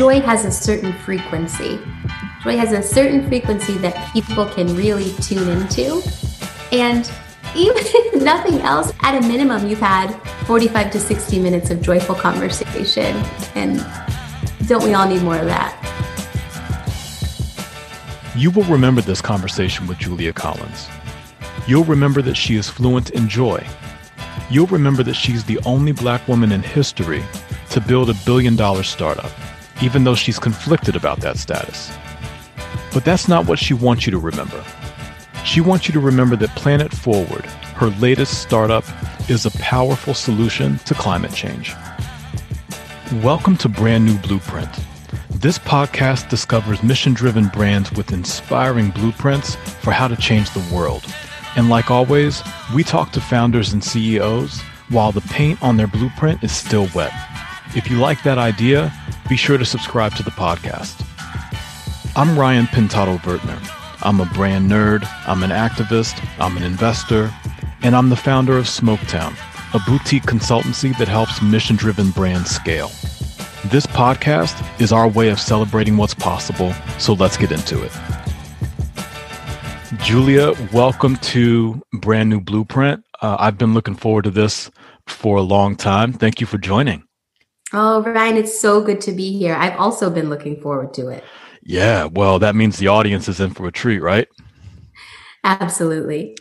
joy has a certain frequency. Joy has a certain frequency that people can really tune into. And even if nothing else, at a minimum, you've had 45 to 60 minutes of joyful conversation. And don't we all need more of that? You will remember this conversation with Julia Collins. You'll remember that she is fluent in joy. You'll remember that she's the only black woman in history to build a billion dollar startup, even though she's conflicted about that status. But that's not what she wants you to remember. She wants you to remember that Planet Forward, her latest startup, is a powerful solution to climate change. Welcome to Brand New Blueprint. This podcast discovers mission driven brands with inspiring blueprints for how to change the world. And like always, we talk to founders and CEOs while the paint on their blueprint is still wet. If you like that idea, be sure to subscribe to the podcast. I'm Ryan Pintado Vertner. I'm a brand nerd, I'm an activist, I'm an investor, and I'm the founder of Smoketown, a boutique consultancy that helps mission driven brands scale. This podcast is our way of celebrating what's possible, so let's get into it. Julia, welcome to Brand New Blueprint. Uh, I've been looking forward to this for a long time. Thank you for joining. Oh, Ryan, it's so good to be here. I've also been looking forward to it. Yeah, well, that means the audience is in for a treat, right? Absolutely.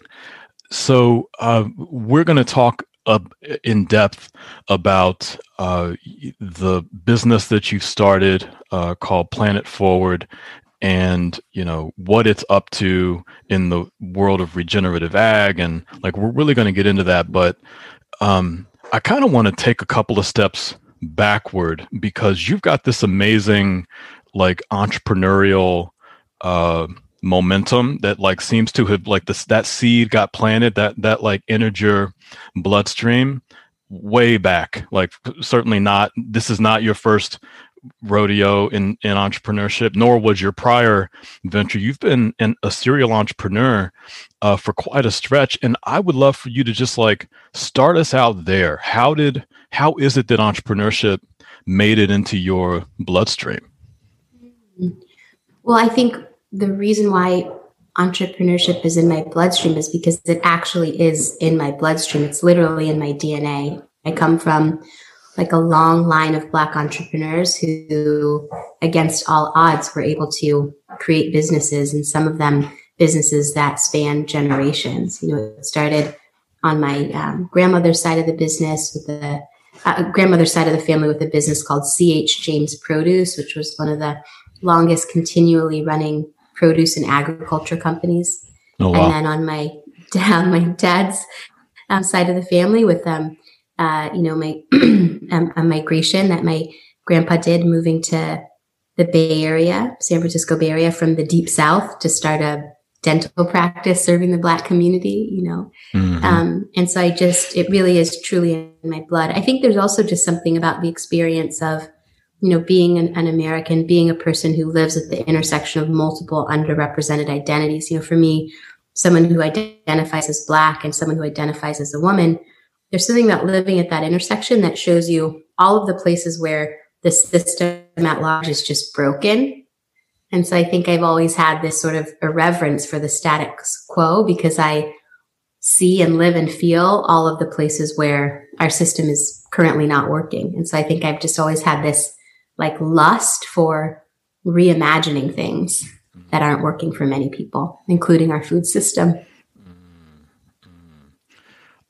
So, uh, we're going to talk uh, in depth about uh, the business that you've started uh, called Planet Forward and you know what it's up to in the world of regenerative ag and like we're really going to get into that but um, i kind of want to take a couple of steps backward because you've got this amazing like entrepreneurial uh momentum that like seems to have like this that seed got planted that that like entered your bloodstream way back. Like certainly not this is not your first rodeo in in entrepreneurship nor was your prior venture. You've been an, a serial entrepreneur uh, for quite a stretch and i would love for you to just like start us out there. How did how is it that entrepreneurship made it into your bloodstream well, I think the reason why entrepreneurship is in my bloodstream is because it actually is in my bloodstream. It's literally in my DNA. I come from like a long line of Black entrepreneurs who, against all odds, were able to create businesses, and some of them businesses that span generations. You know, it started on my um, grandmother's side of the business with the uh, grandmother's side of the family with a business called CH James Produce, which was one of the longest continually running produce and agriculture companies. Oh, wow. And then on my dad, my dad's um, side of the family with um, uh, you know, my um, a migration that my grandpa did moving to the Bay Area, San Francisco Bay Area from the deep south to start a dental practice serving the black community, you know. Mm-hmm. Um, and so I just, it really is truly in my blood. I think there's also just something about the experience of you know, being an, an, American, being a person who lives at the intersection of multiple underrepresented identities. You know, for me, someone who identifies as Black and someone who identifies as a woman, there's something about living at that intersection that shows you all of the places where the system at large is just broken. And so I think I've always had this sort of irreverence for the status quo because I see and live and feel all of the places where our system is currently not working. And so I think I've just always had this like lust for reimagining things that aren't working for many people, including our food system.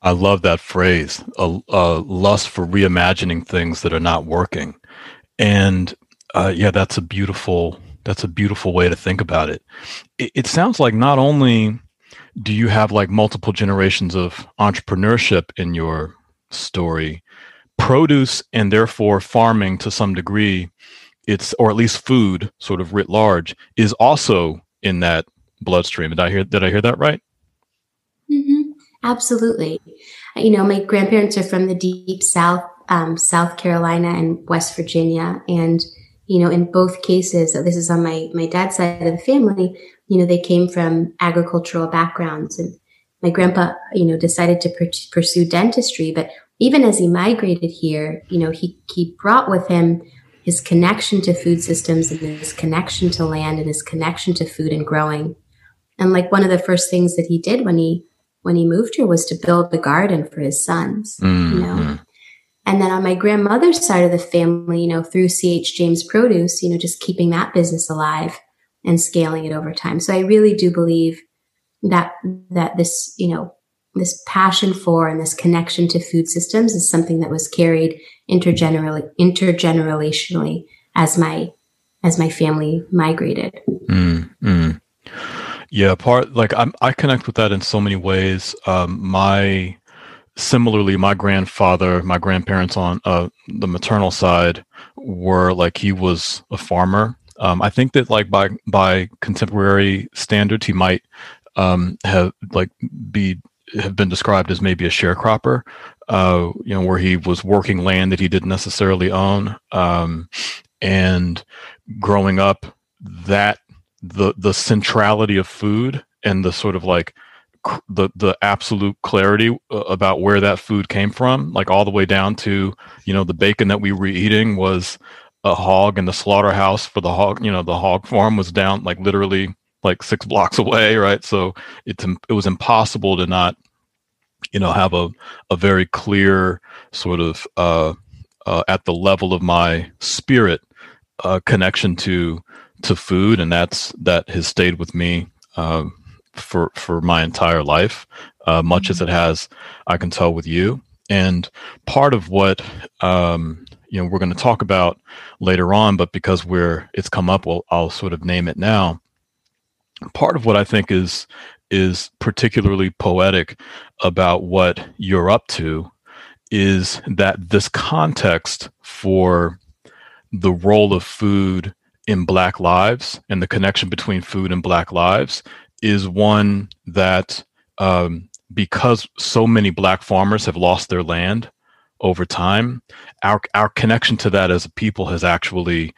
I love that phrase, a, a, lust for reimagining things that are not working. And uh, yeah, that's a beautiful that's a beautiful way to think about it. it. It sounds like not only do you have like multiple generations of entrepreneurship in your story, produce and therefore farming to some degree it's or at least food sort of writ large is also in that bloodstream did i hear did i hear that right mm-hmm. absolutely you know my grandparents are from the deep south um, south carolina and west virginia and you know in both cases this is on my my dad's side of the family you know they came from agricultural backgrounds and my grandpa you know decided to per- pursue dentistry but even as he migrated here, you know, he, he brought with him his connection to food systems and his connection to land and his connection to food and growing. And like one of the first things that he did when he when he moved here was to build a garden for his sons, mm-hmm. you know. And then on my grandmother's side of the family, you know, through CH James Produce, you know, just keeping that business alive and scaling it over time. So I really do believe that that this, you know, this passion for and this connection to food systems is something that was carried intergenerally intergenerationally as my as my family migrated. Mm, mm. Yeah, part like I'm, I connect with that in so many ways. Um, my similarly, my grandfather, my grandparents on uh, the maternal side were like he was a farmer. Um, I think that like by by contemporary standards, he might um, have like be have been described as maybe a sharecropper, uh, you know, where he was working land that he didn't necessarily own. Um, and growing up, that the the centrality of food and the sort of like the the absolute clarity uh, about where that food came from, like all the way down to you know the bacon that we were eating was a hog, and the slaughterhouse for the hog, you know, the hog farm was down like literally like six blocks away, right? So it's it was impossible to not, you know, have a a very clear sort of uh, uh, at the level of my spirit uh, connection to to food, and that's that has stayed with me uh, for for my entire life, uh, much mm-hmm. as it has, I can tell with you. And part of what um, you know we're going to talk about later on, but because we're it's come up, well, I'll sort of name it now part of what I think is is particularly poetic about what you're up to is that this context for the role of food in black lives and the connection between food and black lives is one that um, because so many black farmers have lost their land over time our our connection to that as a people has actually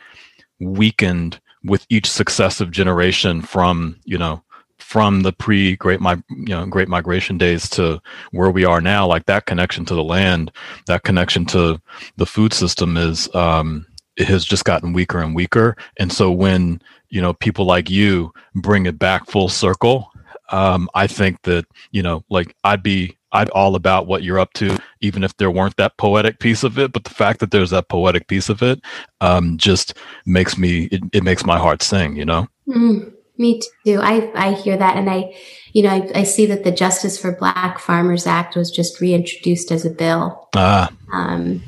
weakened with each successive generation from you know from the pre great you know great migration days to where we are now. Like that connection to the land that connection to the food system is um it has just gotten weaker and weaker. And so when you know people like you bring it back full circle um i think that you know like i'd be I'd all about what you're up to, even if there weren't that poetic piece of it. But the fact that there's that poetic piece of it um, just makes me it, it, makes my heart sing. You know. Mm, me too. I I hear that, and I, you know, I, I, see that the Justice for Black Farmers Act was just reintroduced as a bill. Ah. Um,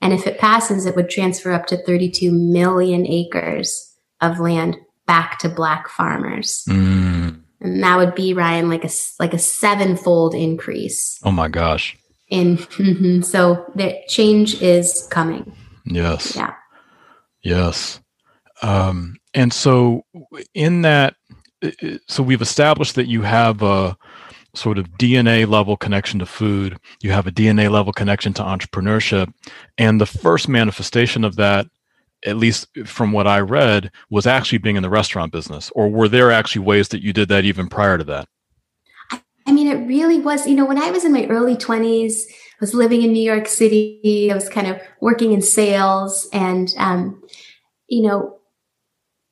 and if it passes, it would transfer up to 32 million acres of land back to Black farmers. Mm and that would be Ryan like a like a sevenfold increase. Oh my gosh! In mm-hmm, so the change is coming. Yes. Yeah. Yes. Um, and so in that, so we've established that you have a sort of DNA level connection to food. You have a DNA level connection to entrepreneurship, and the first manifestation of that at least from what I read, was actually being in the restaurant business? Or were there actually ways that you did that even prior to that? I mean, it really was, you know, when I was in my early 20s, I was living in New York City, I was kind of working in sales. And, um, you know,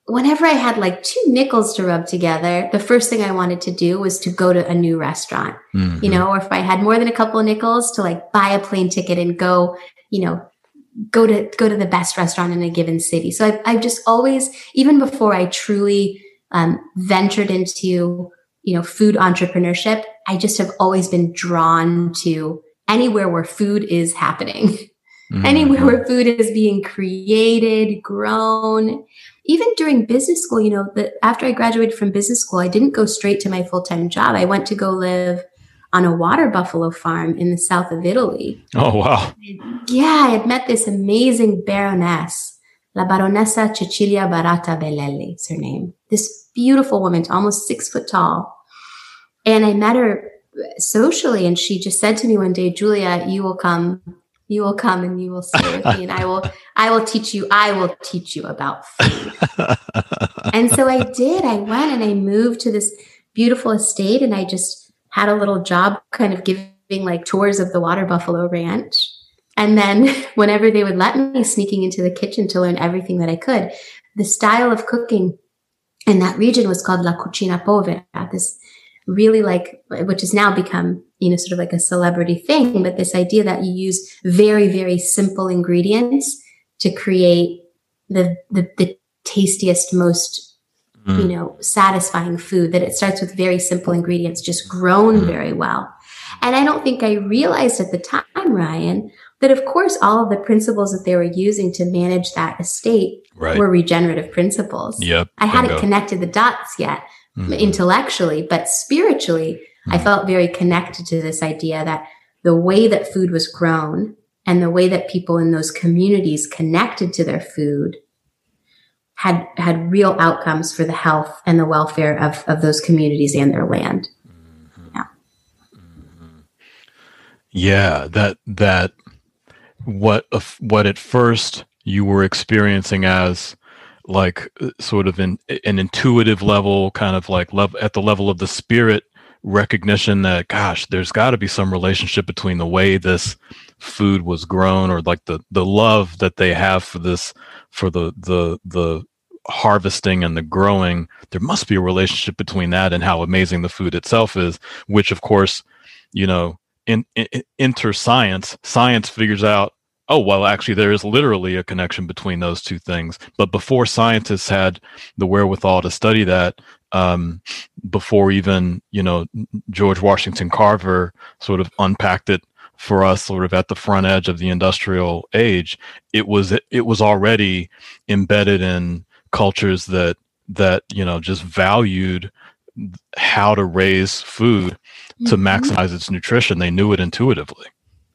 whenever I had like two nickels to rub together, the first thing I wanted to do was to go to a new restaurant, mm-hmm. you know, or if I had more than a couple of nickels to like buy a plane ticket and go, you know, go to go to the best restaurant in a given city. So I've, I've just always, even before I truly um, ventured into you know food entrepreneurship, I just have always been drawn to anywhere where food is happening, mm-hmm. anywhere where food is being created, grown. Even during business school, you know, that after I graduated from business school, I didn't go straight to my full time job. I went to go live on a water buffalo farm in the south of Italy. Oh, wow. Yeah, I had met this amazing baroness, La Baronessa Cecilia Baratta Bellelli, is her name. This beautiful woman, almost six foot tall. And I met her socially, and she just said to me one day, Julia, you will come you will come and you will stay with me and I will I will teach you I will teach you about food. and so I did. I went and I moved to this beautiful estate and I just had a little job kind of giving like tours of the water buffalo ranch. And then whenever they would let me sneaking into the kitchen to learn everything that I could, the style of cooking in that region was called La Cucina Povera, this really like, which has now become, you know, sort of like a celebrity thing, but this idea that you use very, very simple ingredients to create the, the, the tastiest, most, mm. you know, satisfying food, that it starts with very simple ingredients, just grown mm. very well. And I don't think I realized at the time, Ryan, that of course all of the principles that they were using to manage that estate right. were regenerative principles. Yep. I hadn't connected the dots yet mm-hmm. intellectually, but spiritually, mm-hmm. I felt very connected to this idea that the way that food was grown and the way that people in those communities connected to their food had had real outcomes for the health and the welfare of, of those communities and their land. Mm-hmm. Yeah. Mm-hmm. Yeah, that that what what at first you were experiencing as like uh, sort of an an intuitive level kind of like love at the level of the spirit recognition that gosh there's got to be some relationship between the way this food was grown or like the the love that they have for this for the the the harvesting and the growing there must be a relationship between that and how amazing the food itself is which of course you know in, in enter science science figures out oh well actually there is literally a connection between those two things. But before scientists had the wherewithal to study that um, before even you know george washington carver sort of unpacked it for us sort of at the front edge of the industrial age it was it was already embedded in cultures that that you know just valued how to raise food to mm-hmm. maximize its nutrition they knew it intuitively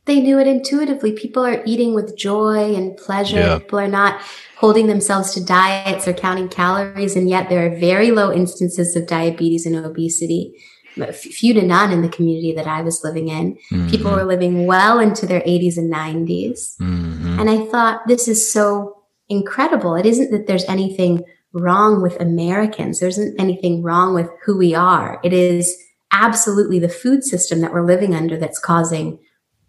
they knew it intuitively. People are eating with joy and pleasure. Yeah. People are not holding themselves to diets or counting calories. And yet there are very low instances of diabetes and obesity, few to none in the community that I was living in. Mm-hmm. People were living well into their 80s and 90s. Mm-hmm. And I thought, this is so incredible. It isn't that there's anything wrong with Americans. There isn't anything wrong with who we are. It is absolutely the food system that we're living under that's causing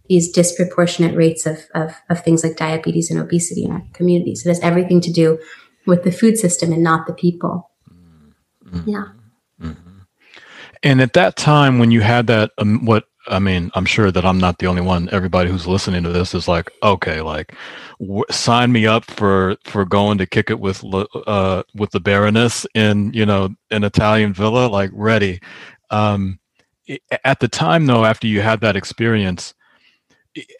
these disproportionate rates of, of, of things like diabetes and obesity in our communities. It has everything to do with the food system and not the people. Mm-hmm. Yeah. Mm-hmm. And at that time, when you had that, um, what I mean, I'm sure that I'm not the only one. Everybody who's listening to this is like, okay, like, w- sign me up for for going to kick it with uh with the Baroness in you know an Italian villa, like ready. Um, at the time, though, after you had that experience,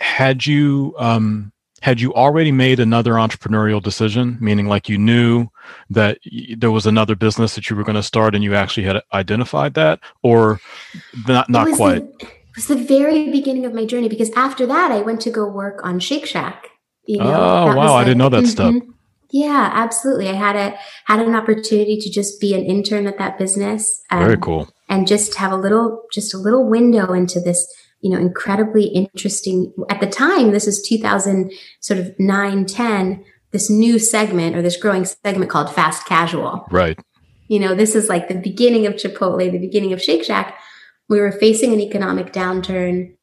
had you um, had you already made another entrepreneurial decision meaning like you knew that there was another business that you were going to start and you actually had identified that or not not quite the, was the very beginning of my journey because after that i went to go work on shake shack you know, oh wow i didn't know that mm-hmm. step yeah absolutely i had a had an opportunity to just be an intern at that business um, very cool and just have a little just a little window into this you know, incredibly interesting. At the time, this is 2000, sort of 9, 10, this new segment or this growing segment called fast casual. Right. You know, this is like the beginning of Chipotle, the beginning of Shake Shack. We were facing an economic downturn,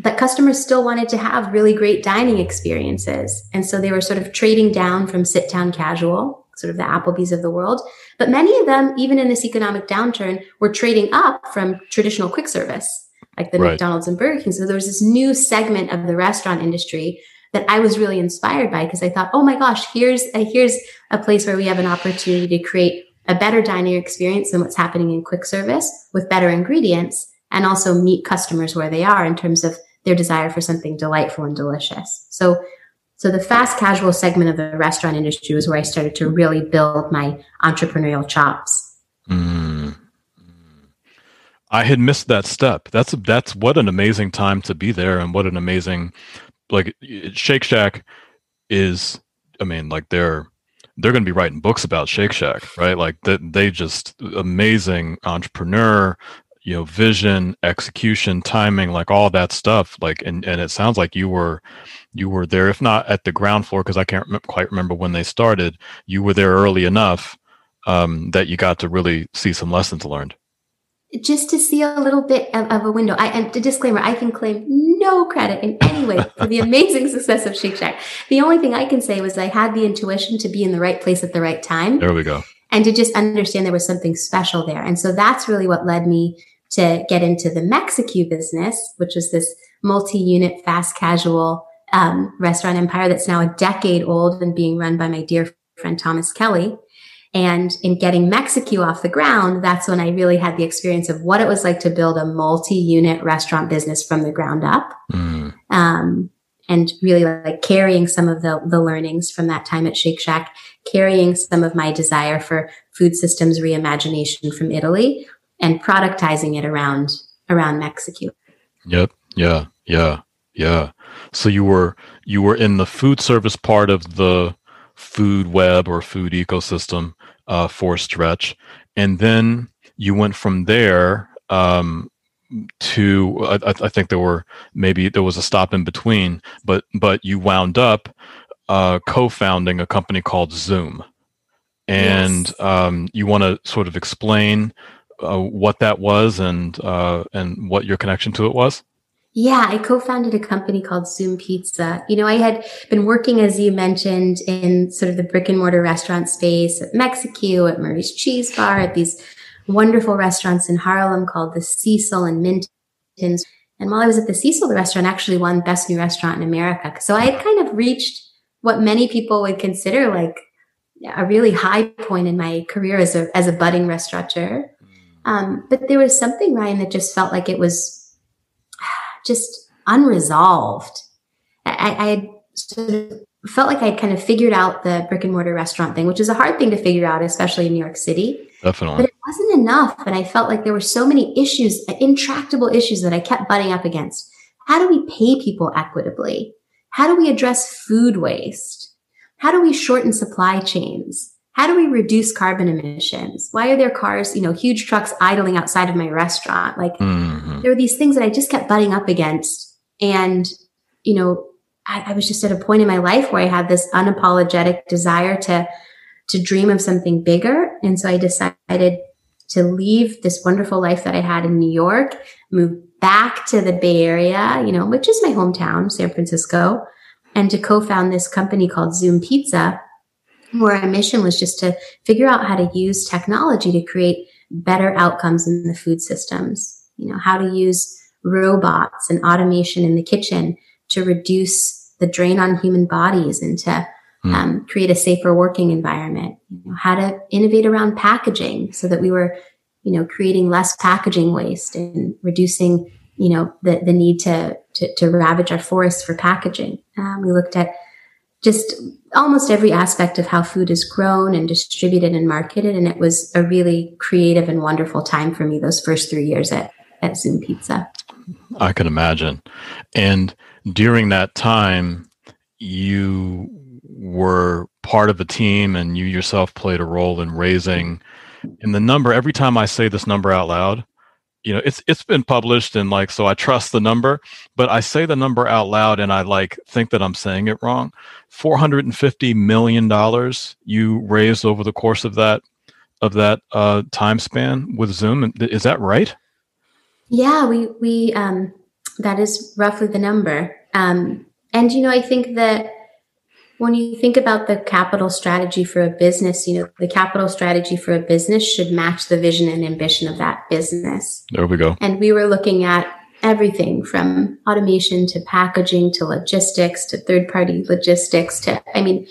but customers still wanted to have really great dining experiences. And so they were sort of trading down from sit down casual, sort of the Applebee's of the world. But many of them, even in this economic downturn, were trading up from traditional quick service like the right. McDonald's and Burger King. So there was this new segment of the restaurant industry that I was really inspired by because I thought, oh my gosh, here's a, here's a place where we have an opportunity to create a better dining experience than what's happening in quick service with better ingredients and also meet customers where they are in terms of their desire for something delightful and delicious. So so the fast casual segment of the restaurant industry was where I started to really build my entrepreneurial chops. Mm. I had missed that step. That's that's what an amazing time to be there, and what an amazing like Shake Shack is. I mean, like they're they're going to be writing books about Shake Shack, right? Like that they just amazing entrepreneur, you know, vision, execution, timing, like all that stuff. Like, and and it sounds like you were you were there, if not at the ground floor, because I can't rem- quite remember when they started. You were there early enough um, that you got to really see some lessons learned. Just to see a little bit of, of a window. I, and a disclaimer, I can claim no credit in any way for the amazing success of Shake Shack. The only thing I can say was I had the intuition to be in the right place at the right time. There we go. And to just understand there was something special there. And so that's really what led me to get into the Mexicue business, which was this multi-unit fast casual um, restaurant empire that's now a decade old and being run by my dear friend Thomas Kelly. And in getting Mexicue off the ground, that's when I really had the experience of what it was like to build a multi-unit restaurant business from the ground up. Mm. Um, and really like carrying some of the, the learnings from that time at Shake Shack, carrying some of my desire for food systems reimagination from Italy and productizing it around, around Mexicue. Yep. Yeah. Yeah. Yeah. So you were, you were in the food service part of the food web or food ecosystem uh, for stretch, and then you went from there um, to I, I, think there were maybe there was a stop in between, but but you wound up uh, co-founding a company called Zume, and yes. um, you want to sort of explain uh, what that was and uh, and what your connection to it was. Yeah, I co-founded a company called Zume Pizza. You know, I had been working, as you mentioned, in sort of the brick and mortar restaurant space at Mexicue, at Murray's Cheese Bar, at these wonderful restaurants in Harlem called the Cecil and Minton's. And while I was at the Cecil, the restaurant actually won Best New Restaurant in America. So I had kind of reached what many people would consider like a really high point in my career as a as a budding restaurateur. Um, but there was something, Ryan, that just felt like it was just unresolved. I, I had sort of felt like I had kind of figured out the brick and mortar restaurant thing, which is a hard thing to figure out, especially in New York City. Definitely. But it wasn't enough. And I felt like there were so many issues, uh, intractable issues that I kept butting up against. How do we pay people equitably? How do we address food waste? How do we shorten supply chains? How do we reduce carbon emissions? Why are there cars, you know, huge trucks idling outside of my restaurant? Like mm-hmm. there were these things that I just kept butting up against. And, you know, I, I was just at a point in my life where I had this unapologetic desire to, to dream of something bigger. And so I decided to leave this wonderful life that I had in New York, move back to the Bay Area, you know, which is my hometown, San Francisco, and to co-found this company called Zume Pizza where our mission was just to figure out how to use technology to create better outcomes in the food systems. You know, how to use robots and automation in the kitchen to reduce the drain on human bodies and to mm. um, create a safer working environment. You know, how to innovate around packaging so that we were, you know, creating less packaging waste and reducing, you know, the, the need to, to, to ravage our forests for packaging. Um, we looked at just almost every aspect of how food is grown and distributed and marketed. And it was a really creative and wonderful time for me those first three years at, at Zume Pizza. I can imagine. And during that time, you were part of a team and you yourself played a role in raising in the number every time i say this number out loud you know it's it's been published and like so i trust the number but i say the number out loud and i like think that i'm saying it wrong. 450 million dollars you raised over the course of that of that uh, time span with zume is that right? Yeah we we um that is roughly the number. Um and you know i think that when you think about the capital strategy for a business, you know, the capital strategy for a business should match the vision and ambition of that business. There we go. And we were looking at everything from automation to packaging to logistics to third party logistics to, I mean,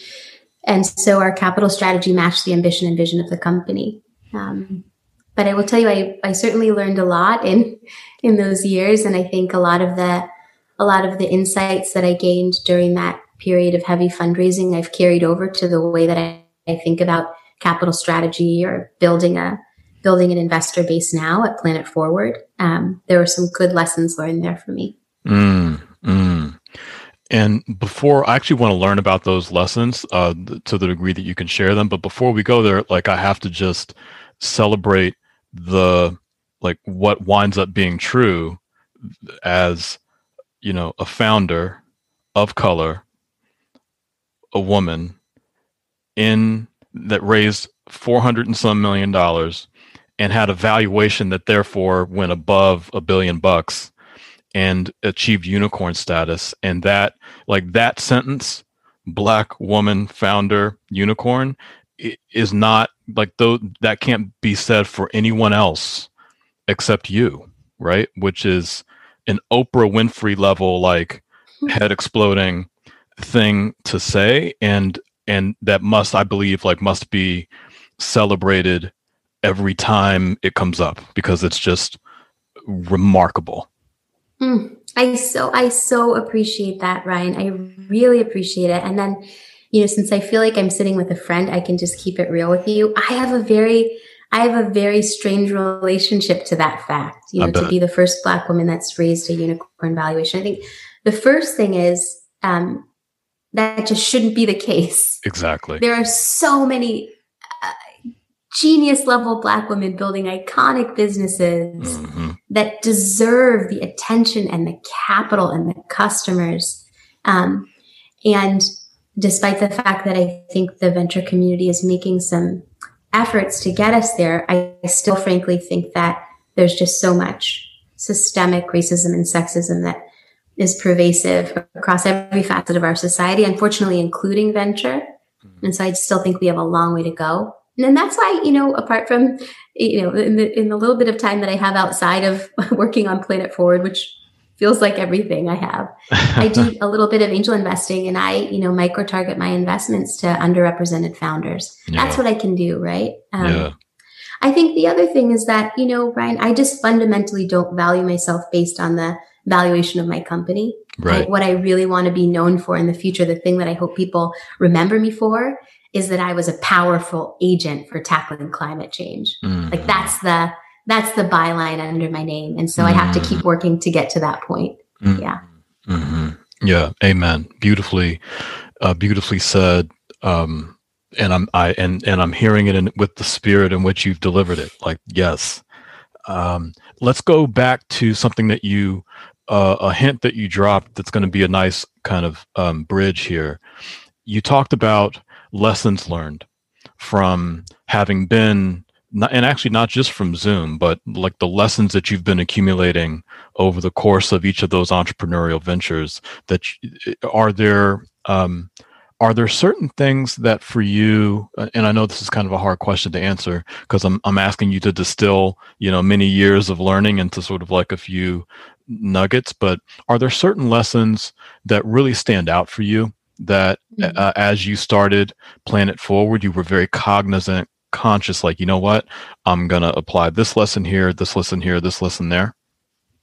and so our capital strategy matched the ambition and vision of the company. Um, but I will tell you, I, I certainly learned a lot in, in those years. And I think a lot of the, a lot of the insights that I gained during that period of heavy fundraising I've carried over to the way that I, I think about capital strategy or building a building an investor base now at Planet Forward. Um, there were some good lessons learned there for me. Mm, mm. And before I actually want to learn about those lessons uh, to the degree that you can share them, but before we go there, like I have to just celebrate the like what winds up being true as you know a founder of color a woman in that raised 400 and some million dollars and had a valuation that therefore went above a billion bucks and achieved unicorn status. And that like that sentence black woman founder unicorn is not like though that can't be said for anyone else except you right? Which is an oprah winfrey level like head exploding thing to say and and that must i believe like must be celebrated every time it comes up because it's just remarkable Mm, I so I so appreciate that, Ryan. I really appreciate it. And then, you know, since I feel like I'm sitting with a friend, I can just keep it real with you. I have a very I have a very strange relationship to that fact, you know, to be the first black woman that's raised a unicorn valuation. I think the first thing is um, that just shouldn't be the case. Exactly. There are so many genius level black women building iconic businesses mm-hmm. that deserve the attention and the capital and the customers. Um, and despite the fact that I think the venture community is making some efforts to get us there, I still frankly think that there's just so much systemic racism and sexism that is pervasive across every facet of our society, unfortunately, including venture. Mm-hmm. And so I still think we have a long way to go. And that's why, you know, apart from, you know, in the, in the little bit of time that I have outside of working on Planet Forward, which feels like everything I have, I do a little bit of angel investing and I, you know, micro target my investments to underrepresented founders. Yeah. That's what I can do, right? Um, yeah. I think the other thing is that, you know, Brian, I just fundamentally don't value myself based on the valuation of my company. Right. what I really want to be known for in the future, the thing that I hope people remember me for is that I was a powerful agent for tackling climate change. Mm. Like that's the that's the byline under my name, and so mm. I have to keep mm. working to get to that point. Mm. Yeah. Mm-hmm. Yeah. Amen. Beautifully, uh, beautifully said. Um, and I'm I and and I'm hearing it in, with the spirit in which you've delivered it. Like yes. Um, let's go back to something that you uh, a hint that you dropped that's going to be a nice kind of um, bridge here. You talked about lessons learned from having been and actually not just from zume but like the lessons that you've been accumulating over the course of each of those entrepreneurial ventures that are there um, are there certain things that for you and i know this is kind of a hard question to answer because I'm, I'm asking you to distill you know many years of learning into sort of like a few nuggets but are there certain lessons that really stand out for you that mm-hmm. uh, as you started Planet Forward, you were very cognizant, conscious, like, you know what, I'm going to apply this lesson here, this lesson here, this lesson there?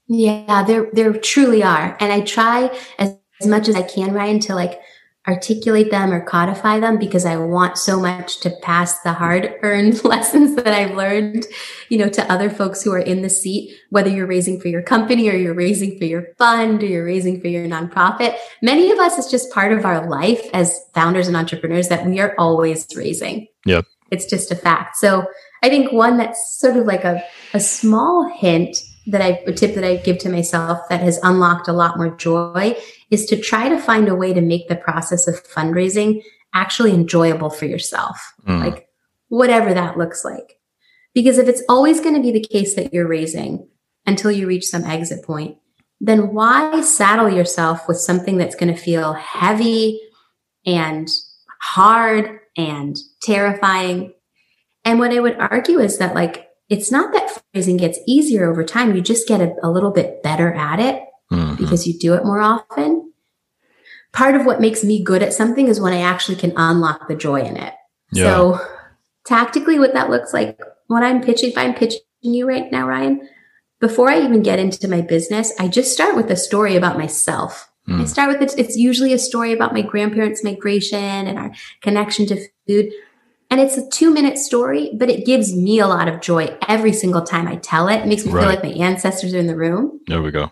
Yeah, there, there truly are. And I try as, as much as I can, Ryan, to like articulate them or codify them because I want so much to pass the hard earned lessons that I've learned, you know, to other folks who are in the seat, whether you're raising for your company or you're raising for your fund or you're raising for your nonprofit. Many of us, it's just part of our life as founders and entrepreneurs that we are always raising. Yep. It's just a fact. So I think one that's sort of like a, a small hint that I, a tip that I give to myself that has unlocked a lot more joy is to try to find a way to make the process of fundraising actually enjoyable for yourself. Mm. Like whatever that looks like. Because if it's always going to be the case that you're raising until you reach some exit point, then why saddle yourself with something that's going to feel heavy and hard and terrifying? And what I would argue is that like it's not that fundraising gets easier over time. You just get a, a little bit better at it. Because you do it more often. Part of what makes me good at something is when I actually can unlock the joy in it. Yeah. So tactically, what that looks like when I'm pitching, if I'm pitching you right now, Ryan, before I even get into my business, I just start with a story about myself. Mm. I start with it. It's usually a story about my grandparents' migration and our connection to food. And it's a two minute story, but it gives me a lot of joy every single time I tell it. It makes me right. feel like my ancestors are in the room. There we go.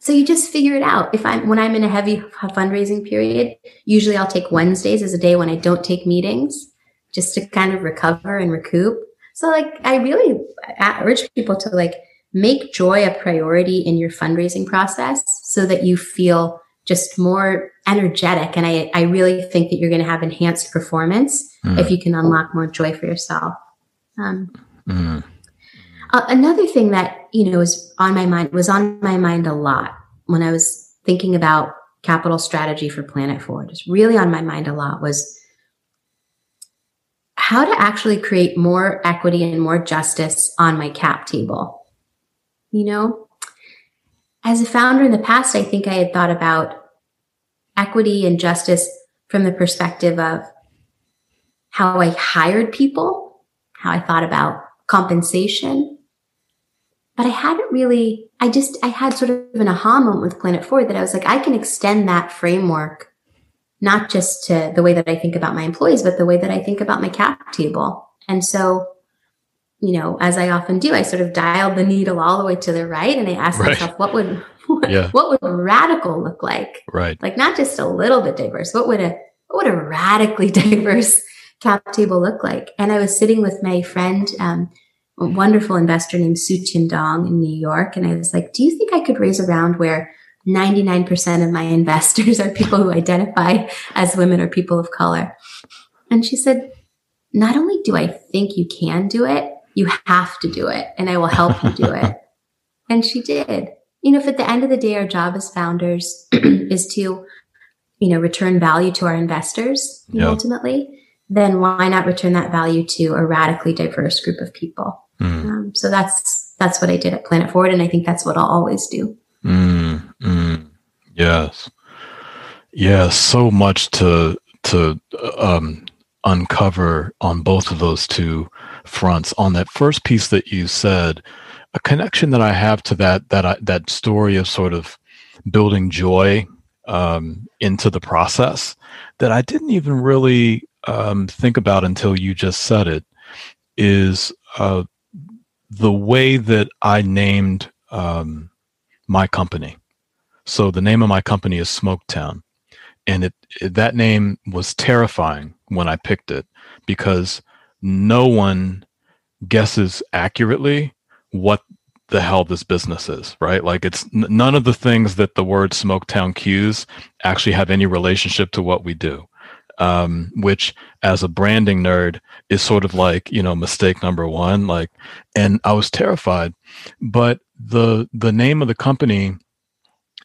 So you just figure it out. If I'm, when I'm in a heavy fundraising period, usually I'll take Wednesdays as a day when I don't take meetings just to kind of recover and recoup. So like, I really urge people to like make joy a priority in your fundraising process so that you feel just more energetic. And I, I really think that you're going to have enhanced performance mm. if you can unlock more joy for yourself. Um, mm. Uh, another thing that, you know, was on my mind was on my mind a lot when I was thinking about capital strategy for Planet Forward. It's really on my mind a lot was how to actually create more equity and more justice on my cap table. You know, as a founder in the past, I think I had thought about equity and justice from the perspective of how I hired people, how I thought about compensation. But I hadn't really, I just, I had sort of an aha moment with Planet Forward that I was like, I can extend that framework, not just to the way that I think about my employees, but the way that I think about my cap table. And so, you know, as I often do, I sort of dialed the needle all the way to the right and I asked right. myself, what would, what, yeah. what would radical look like? Right. Like not just a little bit diverse. What would a, what would a radically diverse cap table look like? And I was sitting with my friend, um, a wonderful investor named Sutian Dong in New York. And I was like, do you think I could raise a round where 99% of my investors are people who identify as women or people of color? And she said, not only do I think you can do it, you have to do it and I will help you do it. and she did. You know, if at the end of the day, our job as founders is to, you know, return value to our investors yep. ultimately, then why not return that value to a radically diverse group of people? Mm. Um, so that's that's what I did at Planet Forward, and I think that's what I'll always do. Mm, mm, yes, yes. So much to to um, uncover on both of those two fronts. On that first piece that you said, a connection that I have to that that I, that story of sort of building joy um, into the process that I didn't even really um, think about until you just said it is uh, the way that I named um, my company. So the name of my company is Smoketown, and it, it that name was terrifying when I picked it because no one guesses accurately what the hell this business is, right? Like it's n- none of the things that the word Smoketown cues actually have any relationship to what we do um, which as a branding nerd is sort of like you know mistake number one like and i was terrified. But the the name of the company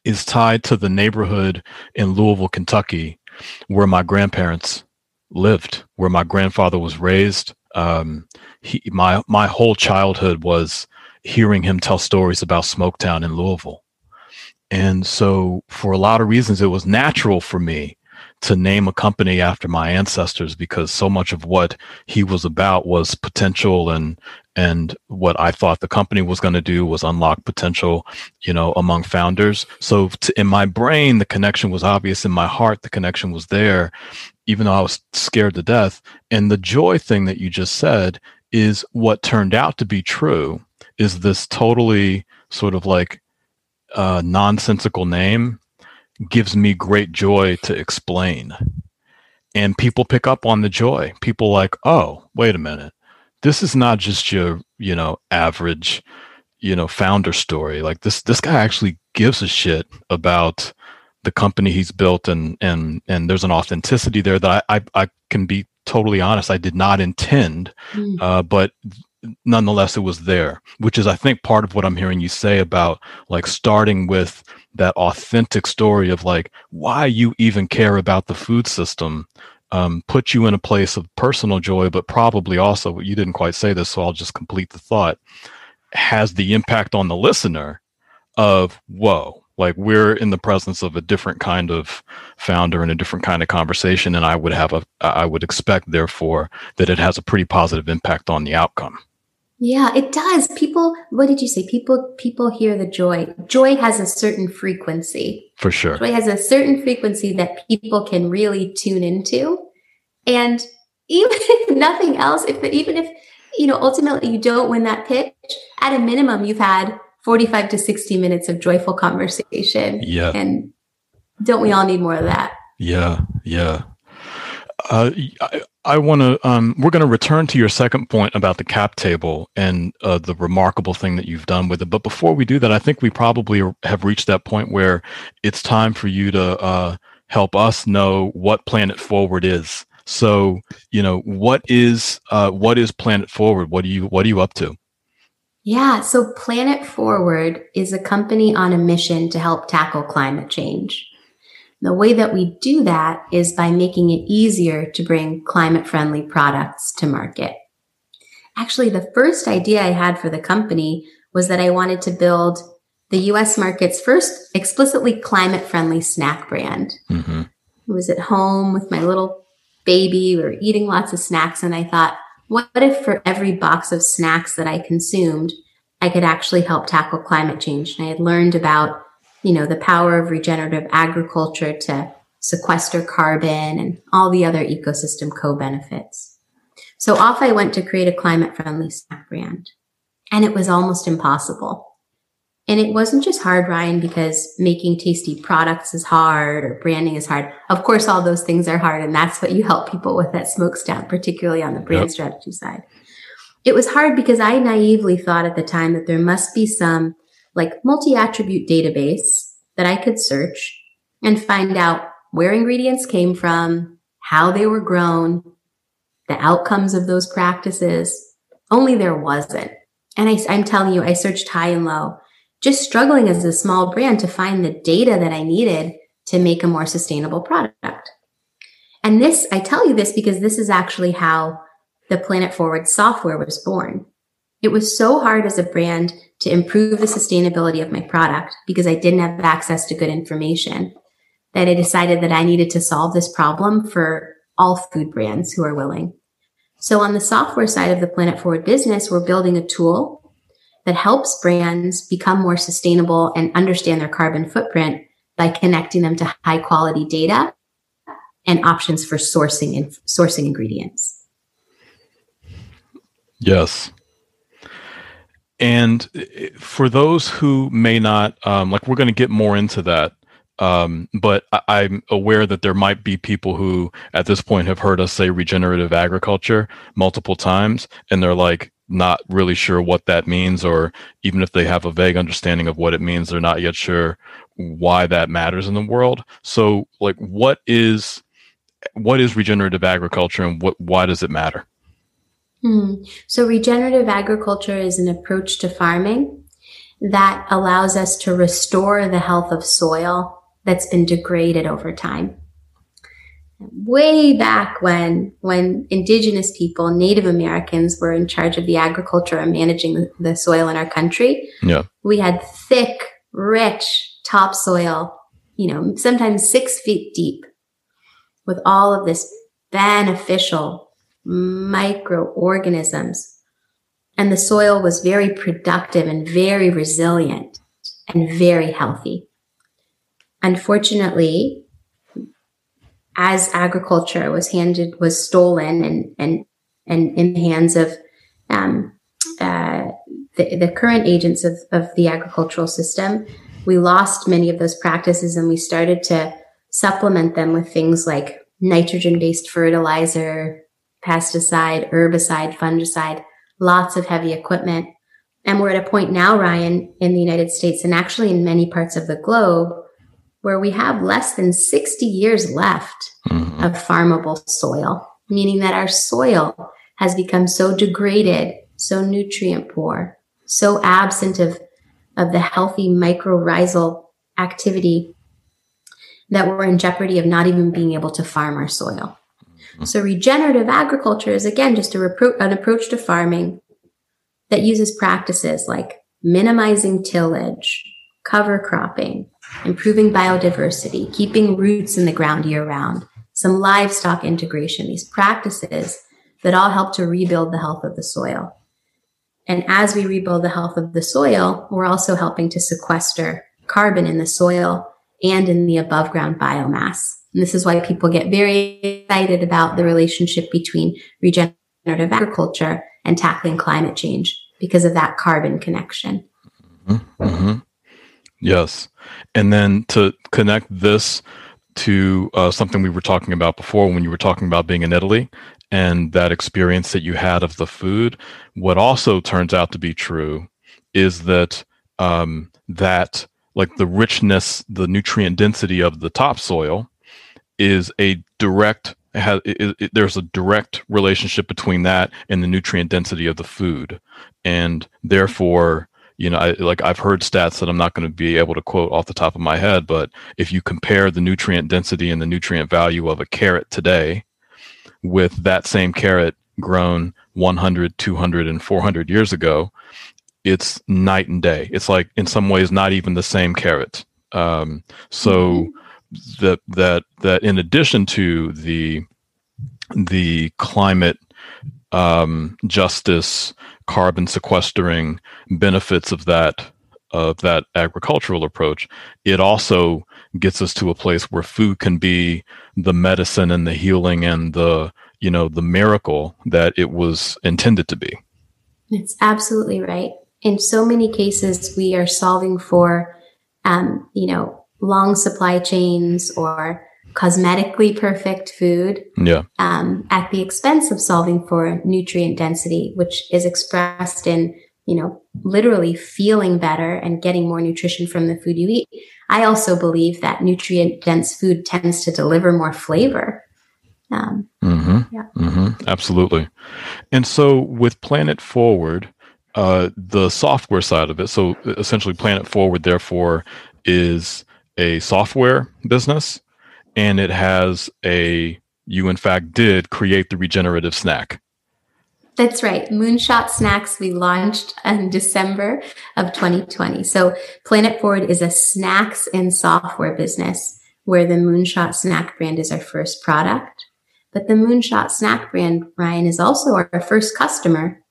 is tied to the neighborhood in louisville kentucky where my grandparents lived where my grandfather was raised. Um, he, my my whole childhood was hearing him tell stories about smoketown in louisville. And so for a lot of reasons it was natural for me to name a company after my ancestors because so much of what he was about was potential and and what I thought the company was going to do was unlock potential, you know, among founders. So to, in my brain, the connection was obvious. In my heart, the connection was there, even though I was scared to death. And the joy thing that you just said is what turned out to be true. Is this totally sort of like uh, nonsensical name gives me great joy to explain. And people pick up on the joy. People like, oh, wait a minute. This is not just your, you know, average, you know, founder story. Like this this guy actually gives a shit about the company he's built and and and there's an authenticity there that I I, I can be totally honest. I did not intend, mm. uh, but nonetheless it was there which is i think part of what i'm hearing you say about like starting with that authentic story of like why you even care about the food system um, put you in a place of personal joy, but probably also, you didn't quite say this, so I'll just complete the thought, has the impact on the listener of, whoa, like we're in the presence of a different kind of founder and a different kind of conversation. And I would have a, I would expect, therefore, that it has a pretty positive impact on the outcome. Yeah, it does. People, what did you say? People, people hear the joy. Joy has a certain frequency. For sure. Joy has a certain frequency that people can really tune into. And even if nothing else, if even if, you know, ultimately you don't win that pitch, at a minimum, you've had 45 to 60 minutes of joyful conversation. Yeah. And don't we all need more of that? Yeah. Yeah. Uh, I, I want to. Um, we're going to return to your second point about the cap table and uh, the remarkable thing that you've done with it. But before we do that, I think we probably have reached that point where it's time for you to uh, help us know what Planet Forward is. So, you know, what is uh, what is Planet Forward? What are you What are you up to? Yeah, so Planet Forward is a company on a mission to help tackle climate change. The way that we do that is by making it easier to bring climate friendly products to market. Actually, the first idea I had for the company was that I wanted to build the US market's first explicitly climate friendly snack brand. Mm-hmm. I was at home with my little baby. We were eating lots of snacks. And I thought, what if for every box of snacks that I consumed, I could actually help tackle climate change? And I had learned about, you know, the power of regenerative agriculture to sequester carbon and all the other ecosystem co-benefits. So off I went to create a climate friendly snack brand. And it was almost impossible. And it wasn't just hard, Ryan, because making tasty products is hard or branding is hard. Of course, all those things are hard. And that's what you help people with at Smokestack, particularly on the brand yep. strategy side. It was hard because I naively thought at the time that there must be some like multi attribute database that I could search and find out where ingredients came from, how they were grown, the outcomes of those practices. Only there wasn't. And I, I'm telling you, I searched high and low just struggling as a small brand to find the data that I needed to make a more sustainable product. And this, I tell you this because this is actually how the Planet Forward software was born. It was so hard as a brand to improve the sustainability of my product because I didn't have access to good information that I decided that I needed to solve this problem for all food brands who are willing. So on the software side of the Planet Forward business, we're building a tool that helps brands become more sustainable and understand their carbon footprint by connecting them to high quality data and options for sourcing and sourcing ingredients. Yes. And for those who may not, um, like, we're going to get more into that. Um, but I, am aware that there might be people who at this point have heard us say regenerative agriculture multiple times, and they're like, not really sure what that means, or even if they have a vague understanding of what it means, they're not yet sure why that matters in the world. So, like, what is what is regenerative agriculture, and what why does it matter? Hmm. So, regenerative agriculture is an approach to farming that allows us to restore the health of soil that's been degraded over time way back when when indigenous people native americans were in charge of the agriculture and managing the soil in our country yeah we had thick rich topsoil you know sometimes six feet deep with all of this beneficial microorganisms. And the soil was very productive and very resilient and very healthy. Unfortunately as agriculture was handed was stolen and and and in the hands of um, uh, the, the current agents of, of the agricultural system, we lost many of those practices and we started to supplement them with things like nitrogen based fertilizer, pesticide, herbicide, fungicide, lots of heavy equipment. And we're at a point now, Ryan, in the United States and actually in many parts of the globe where we have less than 60 years left mm-hmm. of farmable soil, meaning that our soil has become so degraded, so nutrient poor, so absent of, of the healthy mycorrhizal activity that we're in jeopardy of not even being able to farm our soil. Mm-hmm. So regenerative agriculture is again just repro- an approach to farming that uses practices like minimizing tillage, cover cropping, improving biodiversity, keeping roots in the ground year round, some livestock integration, these practices that all help to rebuild the health of the soil. And as we rebuild the health of the soil, we're also helping to sequester carbon in the soil and in the above ground biomass. And this is why people get very excited about the relationship between regenerative agriculture and tackling climate change because of that carbon connection. Mm-hmm. mm-hmm. Yes. And then to connect this to uh, something we were talking about before when you were talking about being in Italy and that experience that you had of the food, what also turns out to be true is that um, that like the richness, the nutrient density of the topsoil is a direct has, it, it, there's a direct relationship between that and the nutrient density of the food. And therefore, you know, I, like I've heard stats that I'm not going to be able to quote off the top of my head, but if you compare the nutrient density and the nutrient value of a carrot today with that same carrot grown 100, 200, and 400 years ago, it's night and day. It's like in some ways not even the same carrot. Um, so mm-hmm. That that that in addition to the the climate um, justice, carbon sequestering benefits of that of that agricultural approach, it also gets us to a place where food can be the medicine and the healing and the you know the miracle that it was intended to be. It's absolutely right. In so many cases, we are solving for, um, you know, long supply chains or cosmetically perfect food yeah. um, at the expense of solving for nutrient density, which is expressed in, you know, literally feeling better and getting more nutrition from the food you eat. I also believe that nutrient dense food tends to deliver more flavor. Um, mm-hmm. Yeah. Mm-hmm. Absolutely. And so with Planet Forward, uh, the software side of it, so essentially Planet Forward, therefore, is a software business and it has a you in fact did create the regenerative snack. That's right. Moonshot snacks we launched in december of 2020 so planet forward is a snacks and software business where the moonshot snack brand is our first product. But the moonshot snack brand ryan is also our first customer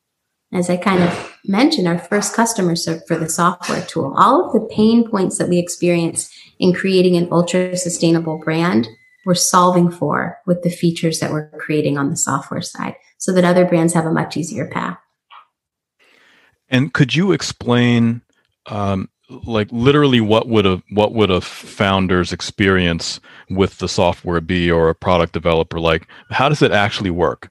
as I kind of mentioned, our first customer for the software tool. All of the pain points that we experience in creating an ultra sustainable brand, we're solving for with the features that we're creating on the software side so that other brands have a much easier path. And could you explain, um, like literally, what would a what would a founder's experience with the software be, or a product developer like? How does it actually work?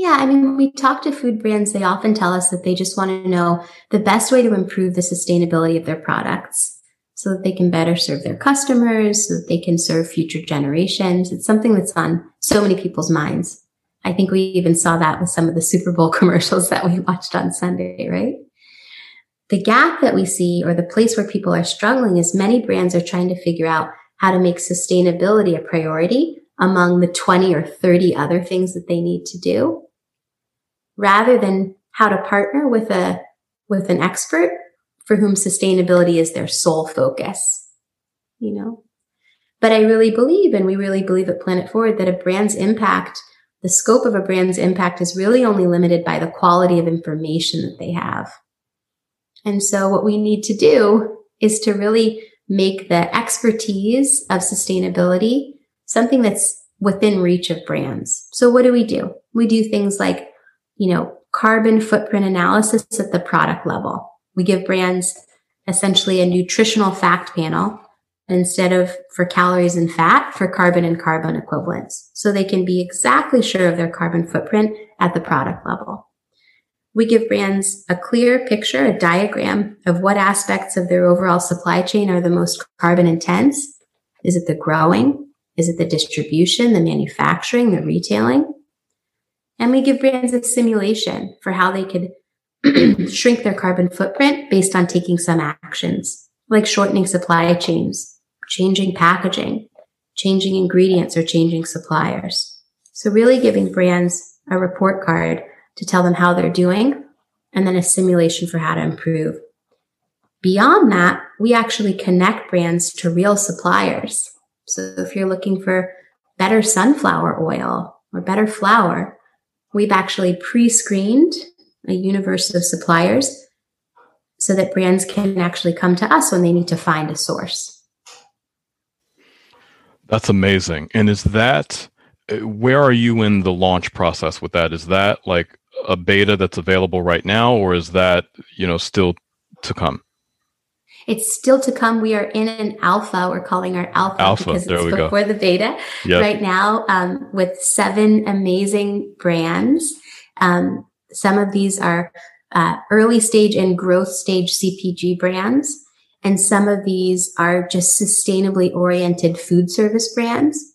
Yeah, I mean, when we talk to food brands, they often tell us that they just want to know the best way to improve the sustainability of their products so that they can better serve their customers, so that they can serve future generations. It's something that's on so many people's minds. I think we even saw that with some of the Super Bowl commercials that we watched on Sunday, right? The gap that we see or the place where people are struggling is many brands are trying to figure out how to make sustainability a priority among the 20 or 30 other things that they need to do rather than how to partner with a with an expert for whom sustainability is their sole focus you know? But i really believe and we really believe at planet forward that a brand's impact the scope of a brand's impact is really only limited by the quality of information that they have. And so what we need to do is to really make the expertise of sustainability something that's within reach of brands. So what do we do? We do things like you know, carbon footprint analysis at the product level. We give brands essentially a nutritional fact panel instead of for calories and fat for carbon and carbon equivalents. So they can be exactly sure of their carbon footprint at the product level. We give brands a clear picture, a diagram of what aspects of their overall supply chain are the most carbon intense. Is it the growing? Is it the distribution, the manufacturing, the retailing? And we give brands a simulation for how they could shrink their carbon footprint based on taking some actions, like shortening supply chains, changing packaging, changing ingredients, or changing suppliers. So really giving brands a report card to tell them how they're doing and then a simulation for how to improve. Beyond that, we actually connect brands to real suppliers. So if you're looking for better sunflower oil or better flour, We've actually pre-screened a universe of suppliers so that brands can actually come to us when they need to find a source. That's amazing. And is that uh, where are you in the launch process with that? Is that like a beta that's available right now or is that, you know, still to come? It's still to come. We are in an alpha. We're calling our alpha, alpha. because there it's before go. the beta yep. right now um, with seven amazing brands. Um, some of these are uh, early stage and growth stage CPG brands. And some of these are just sustainably oriented food service brands.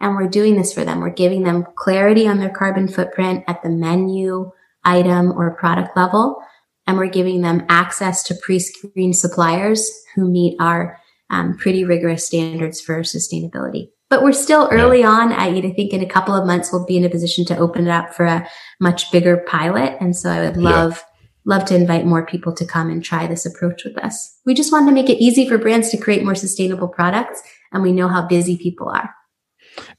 And we're doing this for them. We're giving them clarity on their carbon footprint at the menu, item, or product level. And we're giving them access to pre-screened suppliers who meet our um, pretty rigorous standards for sustainability. But we're still early yeah. on. I, I, think in a couple of months we'll be in a position to open it up for a much bigger pilot. And so I would love yeah love to invite more people to come and try this approach with us. We just want to make it easy for brands to create more sustainable products, and we know how busy people are.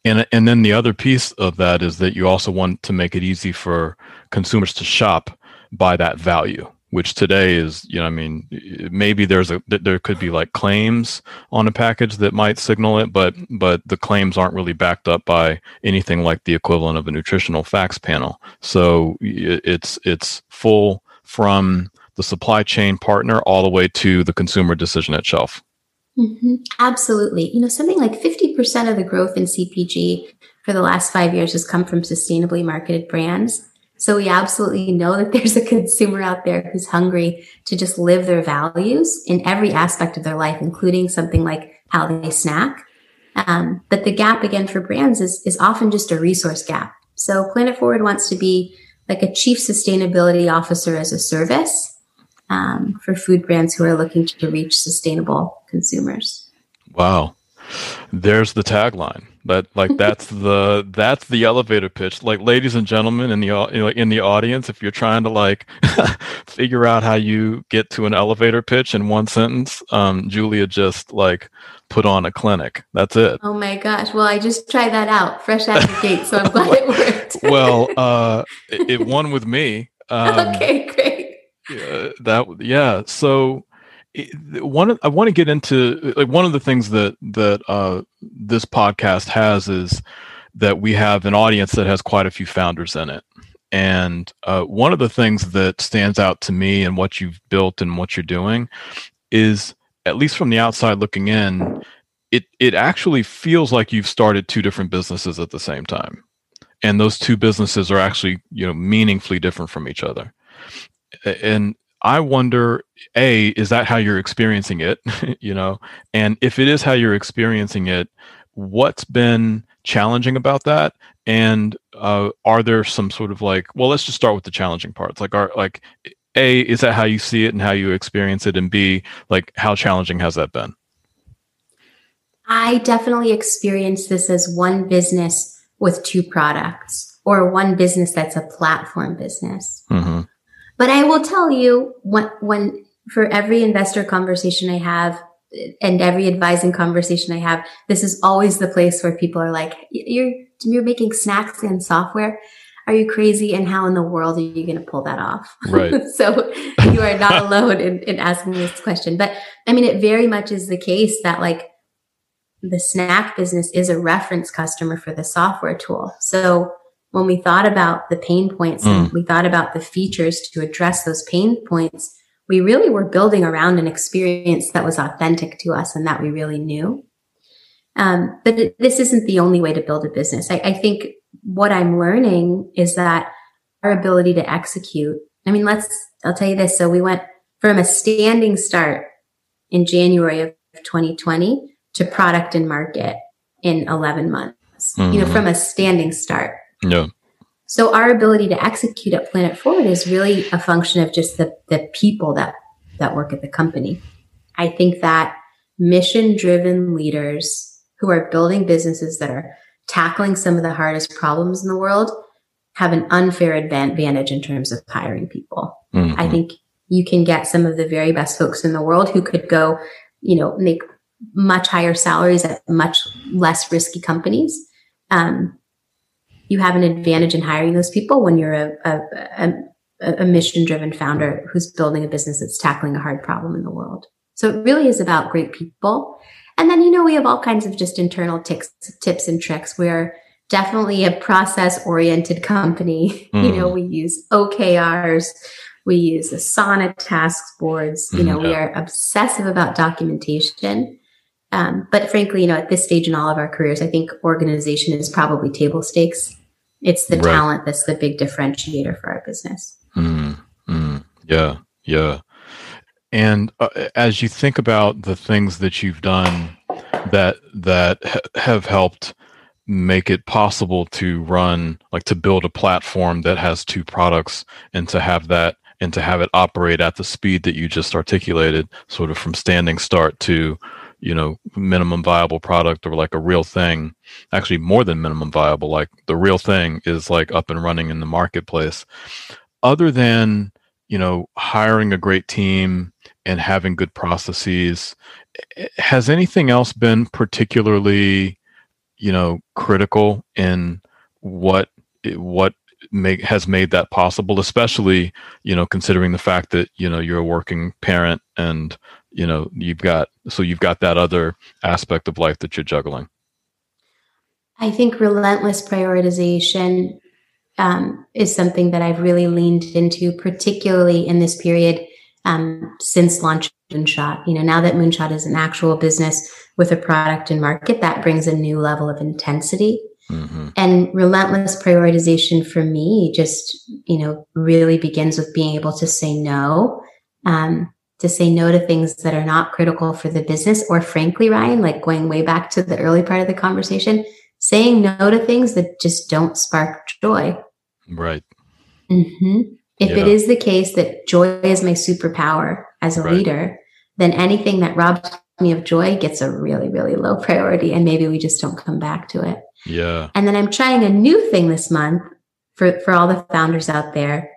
And and then the other piece of that is that you also want to make it easy for consumers to shop by that value, which today is, you know, I mean, maybe there's a there could be like claims on a package that might signal it, but but the claims aren't really backed up by anything like the equivalent of a nutritional facts panel. So it's it's full from the supply chain partner all the way to the consumer decision at shelf. Mm-hmm. Absolutely. You know, something like 50% of the growth in CPG for the last five years has come from sustainably marketed brands. So we absolutely know that there's a consumer out there who's hungry to just live their values in every aspect of their life, including something like how they snack. Um, but the gap again for brands is, is often just a resource gap. So Planet Forward wants to be like a chief sustainability officer as a service um, for food brands who are looking to reach sustainable consumers. Wow. There's the tagline. That like that's the that's the elevator pitch. Like, ladies and gentlemen in the in the audience, if you're trying to like figure out how you get to an elevator pitch in one sentence, um, Julia just like put on a clinic. That's it. Oh my gosh! Well, I just tried that out, fresh out of the gate, so I'm glad it worked. well, uh, it, it won with me. Um, okay, great. Yeah, that yeah. So one I want to get into like one of the things that that uh, this podcast has is that we have an audience that has quite a few founders in it. And uh, one of the things that stands out to me and what you've built and what you're doing is, at least from the outside looking in, it it actually feels like you've started two different businesses at the same time, and those two businesses are actually you know meaningfully different from each other. And I wonder, a, is that how you're experiencing it? you know, and if it is how you're experiencing it, what's been challenging about that? And uh, are there some sort of like, well, let's just start with the challenging parts. Like, are like, a, is that how you see it and how you experience it? And B, like, how challenging has that been? I definitely experience this as one business with two products or one business that's a platform business. Mm-hmm. But I will tell you when, when for every investor conversation I have and every advising conversation I have, this is always the place where people are like, you're, you're making snacks and software. Are you crazy? And how in the world are you going to pull that off? Right. so you are not alone in, in asking this question. But I mean, it very much is the case that like the snack business is a reference customer for the software tool. So when we thought about the pain points mm. and we thought about the features to address those pain points, we really were building around an experience that was authentic to us and that we really knew. Um, but it, this isn't the only way to build a business. I, I think what I'm learning is that our ability to execute. I mean, let's, I'll tell you this. So we went from a standing start in January of 2020 to product and market in 11 months, mm-hmm. you know, mm-hmm. from a standing start. Yeah. So our ability to execute at Planet Forward is really a function of just the, the people that, that work at the company. I think that mission driven leaders who are building businesses that are tackling some of the hardest problems in the world have an unfair advantage in terms of hiring people. Mm-hmm. I think you can get some of the very best folks in the world who could go, you know, make much higher salaries at much less risky companies. Um, you have an advantage in hiring those people when you're a, a, a, a mission driven founder who's building a business that's tackling a hard problem in the world. So it really is about great people. And then, you know, we have all kinds of just internal tics, tips and tricks. We're definitely a process oriented company. Mm. You know, we use OKRs. We use Asana task boards. You know, mm, yeah. we are obsessive about documentation. Um, but frankly, you know, at this stage in all of our careers, I think organization is probably table stakes. It's the right. talent that's the big differentiator for our business. Mm, mm, yeah, yeah. And uh, as you think about the things that you've done that that ha- have helped make it possible to run like to build a platform that has two products and to have that and to have it operate at the speed that you just articulated sort of from standing start to you know minimum viable product or like a real thing actually more than minimum viable like the real thing is like up and running in the marketplace. Other than you know hiring a great team and having good processes eh, has anything else been particularly you know critical in what eh, what make has made that possible especially you know considering the fact that you know you're a working parent and you know you've got so you've got that other aspect of life that you're juggling. I think relentless prioritization um, is something that i've really leaned into particularly in this period um, since launch moonshot. You know now that moonshot is an actual business with a product and market that brings a new level of intensity. Mm-hmm. and relentless prioritization for me just you know really begins with being able to say no um, to say no to things that are not critical for the business or frankly ryan like going way back to the early part of the conversation saying no to things that just don't spark joy right mm-hmm. if yeah. it is the case that joy is my superpower as a right. leader then anything that robs me of joy gets a really really low priority and maybe we just don't come back to it yeah and then i'm trying a new thing this month for for all the founders out there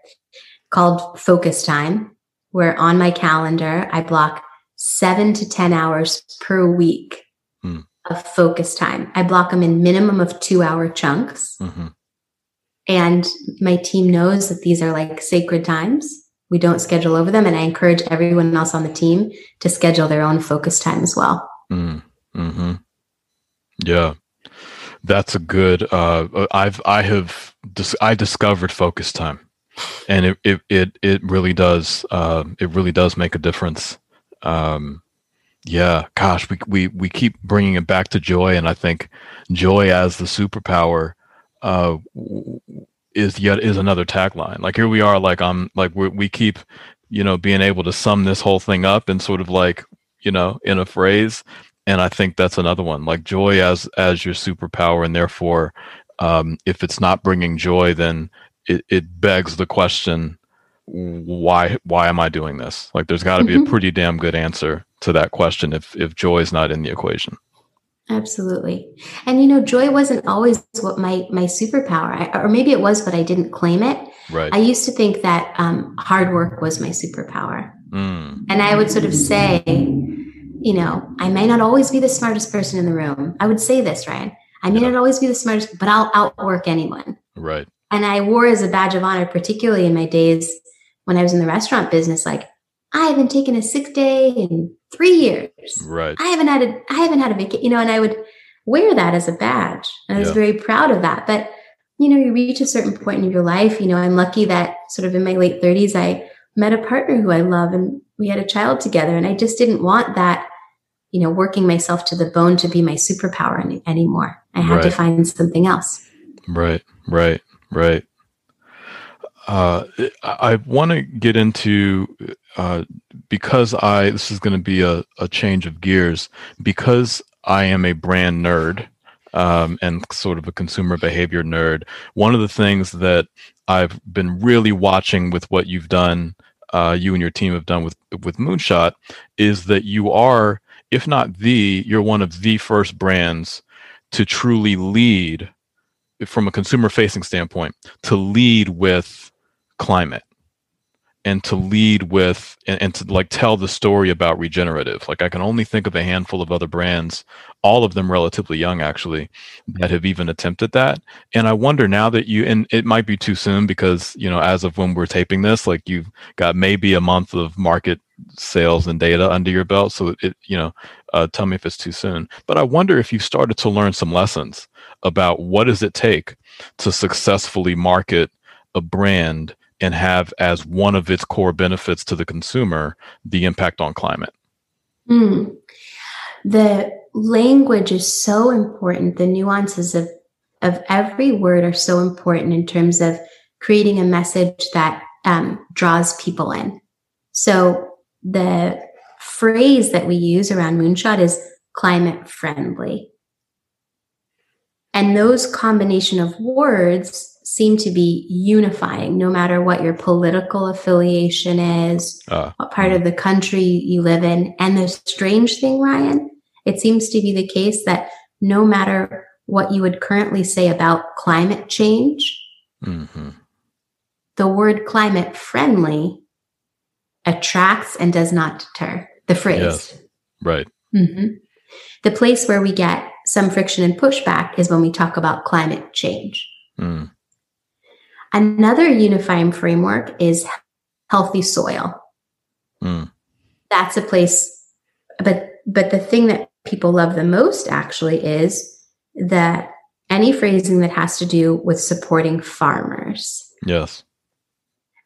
called focus time where on my calendar, I block seven to 10 hours per week mm. of focus time. I block them in minimum of two hour chunks. Mm-hmm. And my team knows that these are like sacred times. We don't schedule over them. And I encourage everyone else on the team to schedule their own focus time as well. Mm. hmm Yeah. That's a good, uh, I've, I have, dis- I discovered focus time and it it it, it really does uh, it really does make a difference. Um, yeah, gosh, we we we keep bringing it back to joy, and I think joy as the superpower uh, is yet is another tagline. Like here we are, like I'm like we we keep you know being able to sum this whole thing up and sort of like you know in a phrase and i think that's another one like joy as as your superpower and therefore um, if it's not bringing joy then it, it begs the question why why am i doing this? Like there's got to be mm-hmm. a pretty damn good answer to that question if if joy is not in the equation. Absolutely. And you know joy wasn't always what my my superpower I, or maybe it was but i didn't claim it. Right. I used to think that um, hard work was my superpower. Mm. and i would sort of say you know i may not always be the smartest person in the room. I would say this ryan i may yeah. not always be the smartest but i'll outwork anyone. Right and I wore as a badge of honor, particularly in my days when I was in the restaurant business, like I haven't taken a sick day in three years. Right. I haven't had a I haven't had a vacation, you know, and I would wear that as a badge. And I was yeah. very proud of that. But you know, you reach a certain point in your life. You know, I'm lucky that sort of in my late 30s, I met a partner who I love and we had a child together. And I just didn't want that, you know, working myself to the bone to be my superpower any, anymore. I had right. to find something else. Right, right. Right. Uh, I want to get into uh, because I this is going to be a, a change of gears because I am a brand nerd um, and sort of a consumer behavior nerd. One of the things that I've been really watching with what you've done, uh, you and your team have done with with Moonshot, is that you are, if not the, you're one of the first brands to truly lead from a consumer facing standpoint to lead with climate and to lead with and, and, to like tell the story about regenerative. Like i can only think of a handful of other brands all of them relatively young actually that have even attempted that. And i wonder now that you and it might be too soon because you know as of when we're taping this like you've got maybe a month of market sales and data under your belt. So it you know uh, tell me if it's too soon. But i wonder if you've started to learn some lessons about what does it take to successfully market a brand and have as one of its core benefits to the consumer the impact on climate? Mm. the language is so important. The nuances of of every word are so important in terms of creating a message that um, draws people in. So the phrase that we use around moonshot is climate friendly And those combination of words seem to be unifying no matter what your political affiliation is, uh, what part of the country you live in. And the strange thing, Ryan, it seems to be the case that no matter what you would currently say about climate change, mm-hmm. the word climate friendly attracts and does not deter the phrase. Yes. Right. Mm-hmm. The place where we get some friction and pushback is when we talk about climate change. Mm. Another unifying framework is healthy soil. Mm. That's a place, but but the thing that people love the most actually is that any phrasing that has to do with supporting farmers. Yes.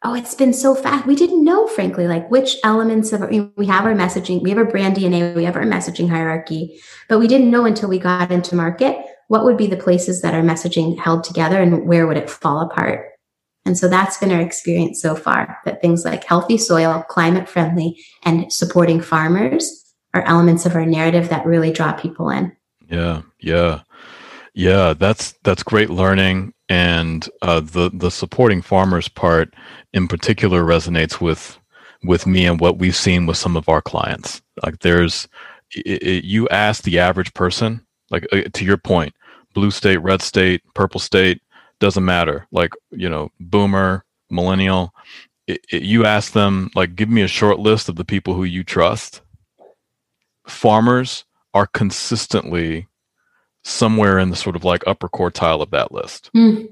Oh, it's been so fast. We didn't know, frankly, like which elements of we have our messaging, we have our brand DNA, we have our messaging hierarchy, but we didn't know until we got into market what would be the places that our messaging held together and where would it fall apart. And so that's been our experience so far that things like healthy soil, climate friendly, and supporting farmers are elements of our narrative that really draw people in. Yeah, yeah. Yeah, that's that's great learning and uh, the the supporting farmers part in particular resonates with with me and what we've seen with some of our clients. Like there's it, it, you ask the average person like uh, to your point, blue state, red state, purple state, doesn't matter. Like, you know, boomer, millennial, it, you ask them, like, give me a short list of the people who you trust. Farmers are consistently somewhere in the sort of like upper quartile of that list. Mm.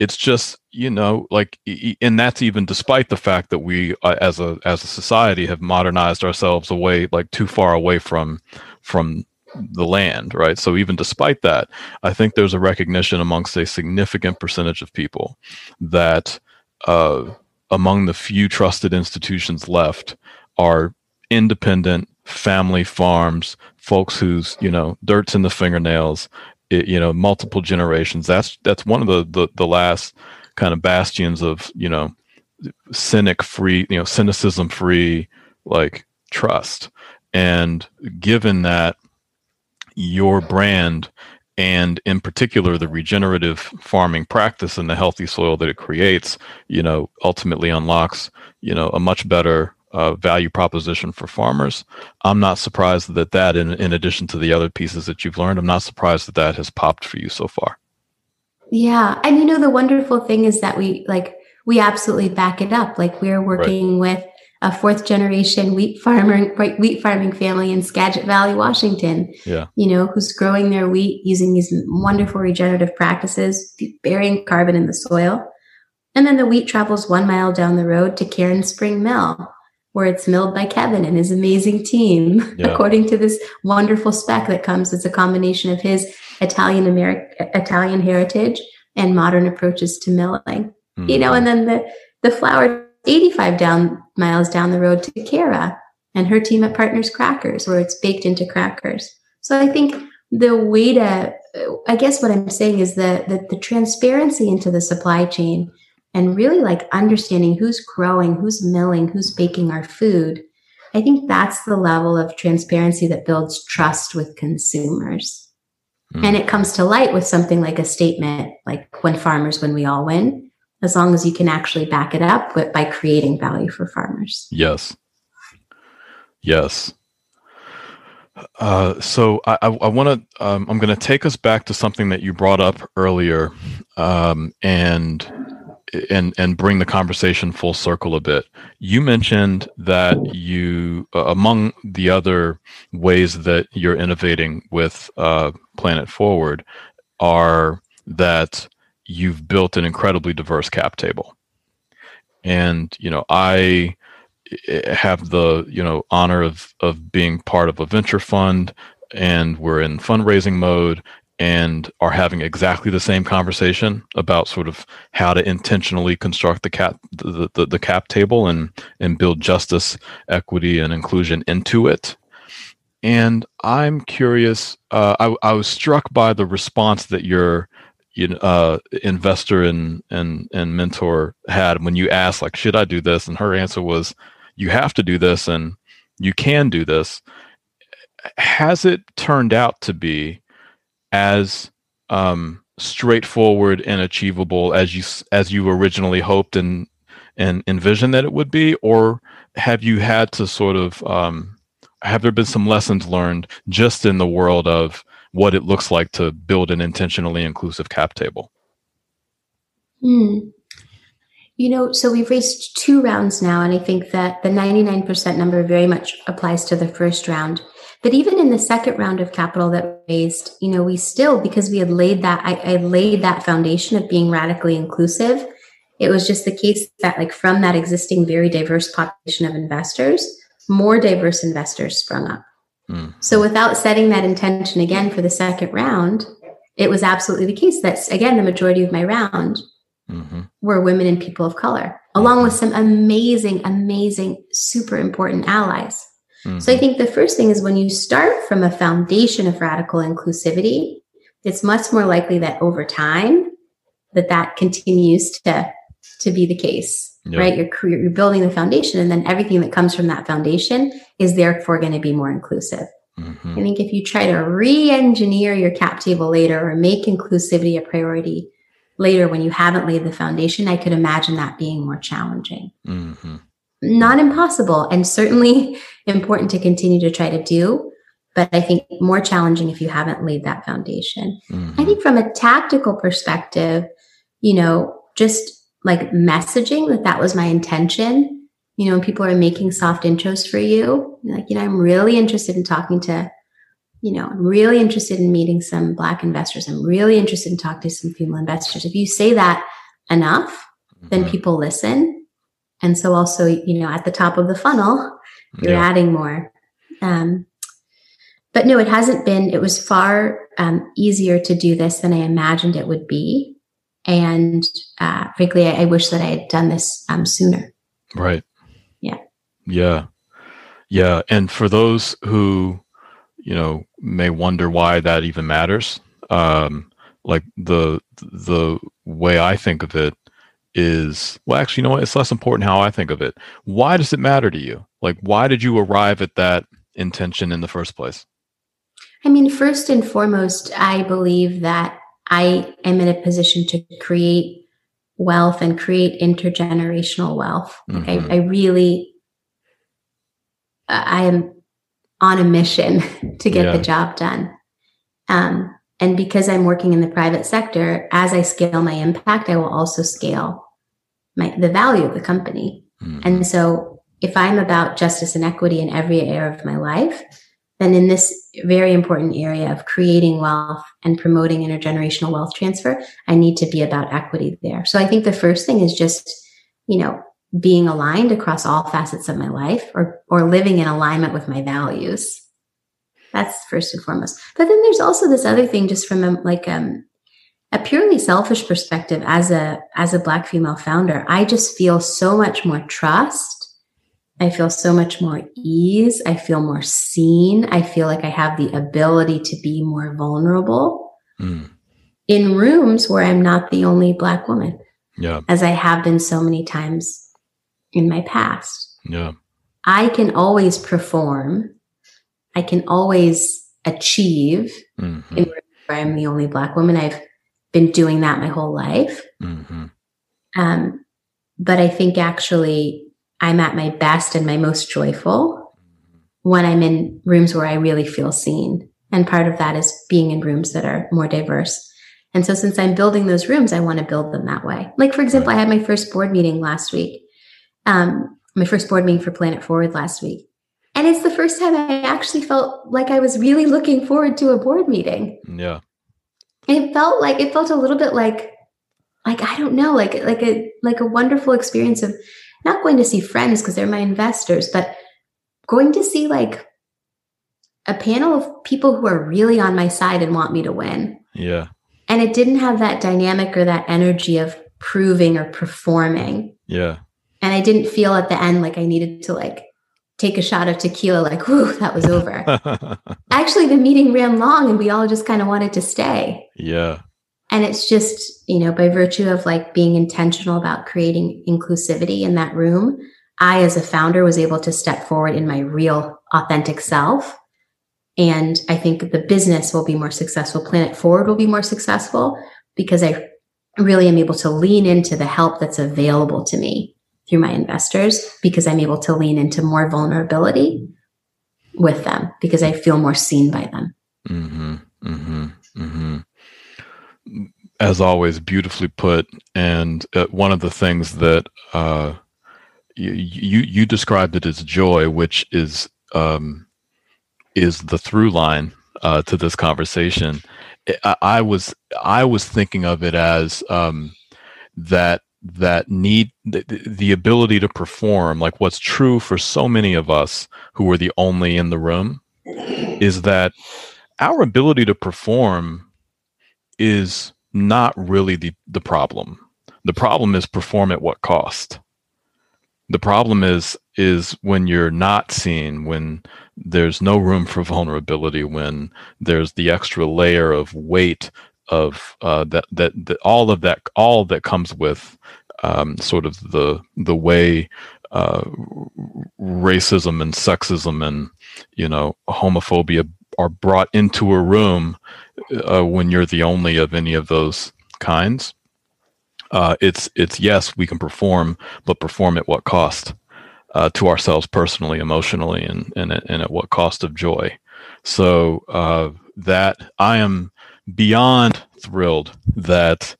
It's just, you know, like, and that's even despite the fact that we, uh, as a as a society, have modernized ourselves away, like too far away from from the land, right? So even despite that, I think there's a recognition amongst a significant percentage of people that uh, among the few trusted institutions left are independent family farms, folks whose you know dirt's in the fingernails, it, you know, multiple generations. That's that's one of the the, the last kind of bastions of you know cynic free, you know, cynicism free like trust. And given that your brand and in particular the regenerative farming practice and the healthy soil that it creates you know ultimately unlocks you know a much better uh, value proposition for farmers i'm not surprised that that in, in addition to the other pieces that you've learned i'm not surprised that that has popped for you so far yeah and you know the wonderful thing is that we like we absolutely back it up like we're working right. with a fourth generation wheat farmer, wheat farming family in Skagit Valley, Washington. Yeah. You know, who's growing their wheat using these wonderful regenerative practices, burying carbon in the soil. And then the wheat travels one mile down the road to Cairnspring Mill, where it's milled by Kevin and his amazing team, yeah. according to this wonderful spec that comes as a combination of his Italian American Italian heritage and modern approaches to milling. Mm-hmm. You know, and then the the flour 85 down miles down the road to Kara and her team at Partners Crackers, where it's baked into crackers. So I think the way to, I guess what I'm saying is that the, the transparency into the supply chain and really like understanding who's growing, who's milling, who's baking our food. I think that's the level of transparency that builds trust with consumers. Mm. And it comes to light with something like a statement like when farmers, when we all win, as long as you can actually back it up with, by creating value for farmers. Yes. Yes. Uh, so I, I, I want to. Um, I'm going to take us back to something that you brought up earlier, um, and and and bring the conversation full circle a bit. You mentioned that you, uh, among the other ways that you're innovating with uh, Planet Forward, are that you've built an incredibly diverse cap table. And, you know, I eh, have the, you know, honor of, of being part of a venture fund and we're in fundraising mode and are having exactly the same conversation about sort of how to intentionally construct the cap the, the, the cap table and and build justice equity and inclusion into it and i'm curious uh, I, I was struck by the response that your you know, uh, investor and and and mentor had when you asked like, should I do this? And her answer was, you have to do this, and you can do this. Has it turned out to be as um, straightforward and achievable as you as you originally hoped and and envisioned that it would be, or have you had to sort of um, have there been some lessons learned just in the world of what it looks like to build an intentionally inclusive cap table? Hmm. You know, so we've raised two rounds now, and I think that the 99% number very much applies to the first round. But even in the second round of capital that raised, you know, we still, because we had laid that, I, I laid that foundation of being radically inclusive. It was just the case that, like, from that existing very diverse population of investors, more diverse investors sprung up. Mm. So, without setting that intention again for the second round, it was absolutely the case that, again, the majority of my round mm-hmm. were women and people of color, along with some amazing, amazing, super important allies. Mm-hmm. So I think the first thing is when you start from a foundation of radical inclusivity, it's much more likely that over time that that continues to to be the case, right? You're you're building the foundation, and then everything that comes from that foundation is therefore going to be more inclusive. Mm-hmm. I think if you try to re-engineer your cap table later or make inclusivity a priority, later when you haven't laid the foundation, I could imagine that being more challenging. Mm-hmm. Not impossible, and certainly important to continue to try to do, but I think more challenging if you haven't laid that foundation. Mm-hmm. I think from a tactical perspective, you know, just like messaging that that was my intention. You know, when people are making soft intros for you, like, you know, I'm really interested in talking to you know, I'm really interested in meeting some Black investors. I'm really interested in talking to some female investors. If you say that enough, then mm-hmm. people listen. And so also, you know, at the top of the funnel, you're yeah. adding more. Um, but no, it hasn't been, it was far um, easier to do this than I imagined it would be. And uh, frankly, I, I wish that I had done this um, sooner. Right. Yeah. Yeah. Yeah. And for those who, you know may wonder why that even matters um like the the way i think of it is well actually you know what it's less important how i think of it why does it matter to you like why did you arrive at that intention in the first place i mean first and foremost i believe that i am in a position to create wealth and create intergenerational wealth mm-hmm. I, I really i am on a mission to get yeah. the job done. Um, and because I'm working in the private sector, as I scale my impact, I will also scale my the value of the company. Mm-hmm. And so if I'm about justice and equity in every area of my life, then in this very important area of creating wealth and promoting intergenerational wealth transfer, I need to be about equity there. So I think the first thing is just, you know, being aligned across all facets of my life or or living in alignment with my values that's first and foremost but then there's also this other thing just from a, like um, a purely selfish perspective as a as a black female founder i just feel so much more trust i feel so much more ease i feel more seen i feel like i have the ability to be more vulnerable mm. in rooms where i'm not the only black woman yeah as i have been so many times in my past. Yeah. I can always perform. I can always achieve mm-hmm. in where I'm the only black woman. I've been doing that my whole life. Mm-hmm. Um, but I think actually I'm at my best and my most joyful when I'm in rooms where I really feel seen. And part of that is being in rooms that are more diverse. And so since I'm building those rooms, I want to build them that way. Like, for example, I had my first board meeting last week um, my first board meeting for Planet Forward last week. And it's the first time I actually felt like I was really looking forward to a board meeting. Yeah. it felt like it felt a little bit like like I don't know, like like a like a wonderful experience of not going to see friends because they're my investors, but going to see like a panel of people who are really on my side and want me to win. Yeah. And it didn't have that dynamic or that energy of proving or performing. Yeah. And I didn't feel at the end like I needed to like take a shot of tequila, like, whew, that was over. Actually, the meeting ran long and we all just kind of wanted to stay. Yeah. And it's just, you know, by virtue of like being intentional about creating inclusivity in that room, I, as a founder, was able to step forward in my real, authentic self And I think the business will be more successful. Planet Forward will be more successful because I really am able to lean into the help that's available to me through my investors because I'm able to lean into more vulnerability with them because I feel more seen by them. Mm-hmm, mm-hmm, mm-hmm. As always, beautifully put. And uh, one of the things that uh, you, you, you described it as joy, which is um, is the through line uh, to this conversation. I, I, was I was thinking of it as um, that that need the, the ability to perform like what's true for so many of us who are the only in the room is that our ability to perform is not really the, the problem. The problem is perform at what cost. The problem is is when you're not seen when there's no room for vulnerability when there's the extra layer of weight of uh, that, that that all of that all that comes with um, sort of the the way uh, racism and sexism and you know homophobia are brought into a room uh, when you're the only of any of those kinds. Uh, it's it's yes we can perform, but perform at what cost uh, to ourselves personally, emotionally, and and and at what cost of joy. So uh, that I am beyond thrilled that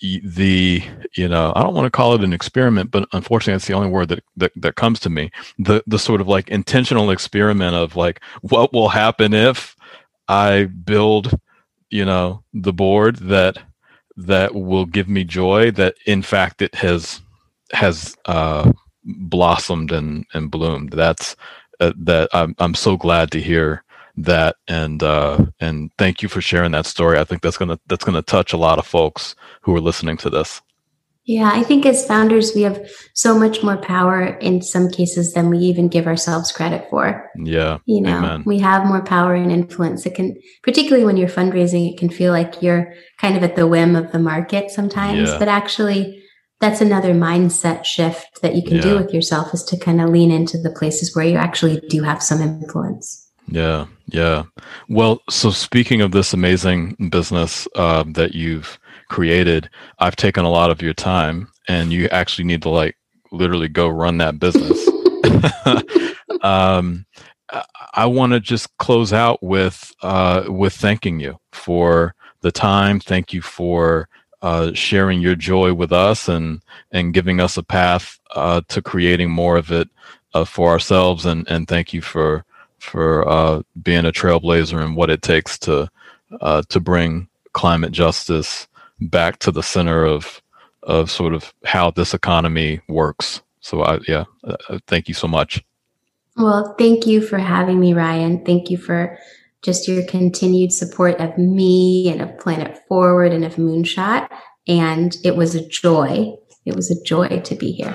the you know i don't want to call it an experiment but unfortunately that's the only word that, that that comes to me. The the sort of like intentional experiment of like what will happen if i build you know the board that that will give me joy that in fact it has has uh blossomed and and bloomed. That's uh, that I'm, I'm so glad to hear that and uh, and thank you for sharing that story. I think that's gonna that's gonna touch a lot of folks who are listening to this. Yeah, I think as founders, we have so much more power in some cases than we even give ourselves credit for. Yeah. You know, Amen. we have more power and influence. It can, particularly when you're fundraising, it can feel like you're kind of at the whim of the market sometimes, yeah. but actually, that's another mindset shift that you can yeah. do with yourself is to kind of lean into the places where you actually do have some influence. Yeah, yeah. Well, so speaking of this amazing business uh, that you've created, I've taken a lot of your time, and you actually need to like literally go run that business. um, I want to just close out with uh, with thanking you for the time. Thank you for uh, sharing your joy with us and and giving us a path uh, to creating more of it uh, for ourselves. And and thank you for for uh, being a trailblazer and what it takes to uh, to bring climate justice back to the center of of sort of how this economy works. So I yeah, uh, uh, thank you so much. Well, thank you for having me, Ryan. Thank you for just your continued support of me and of Planet Forward and of Moonshot. And it was a joy. It was a joy to be here.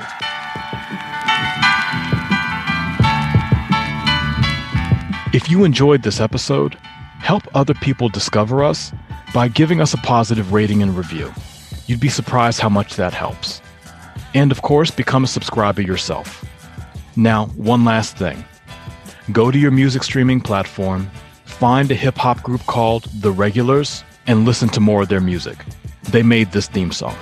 If you enjoyed this episode, help other people discover us by giving us a positive rating and review. You'd be surprised how much that helps. And of course, become a subscriber yourself. Now, one last thing go to your music streaming platform, find a hip hop group called The Regulars, and listen to more of their music. They made this theme song.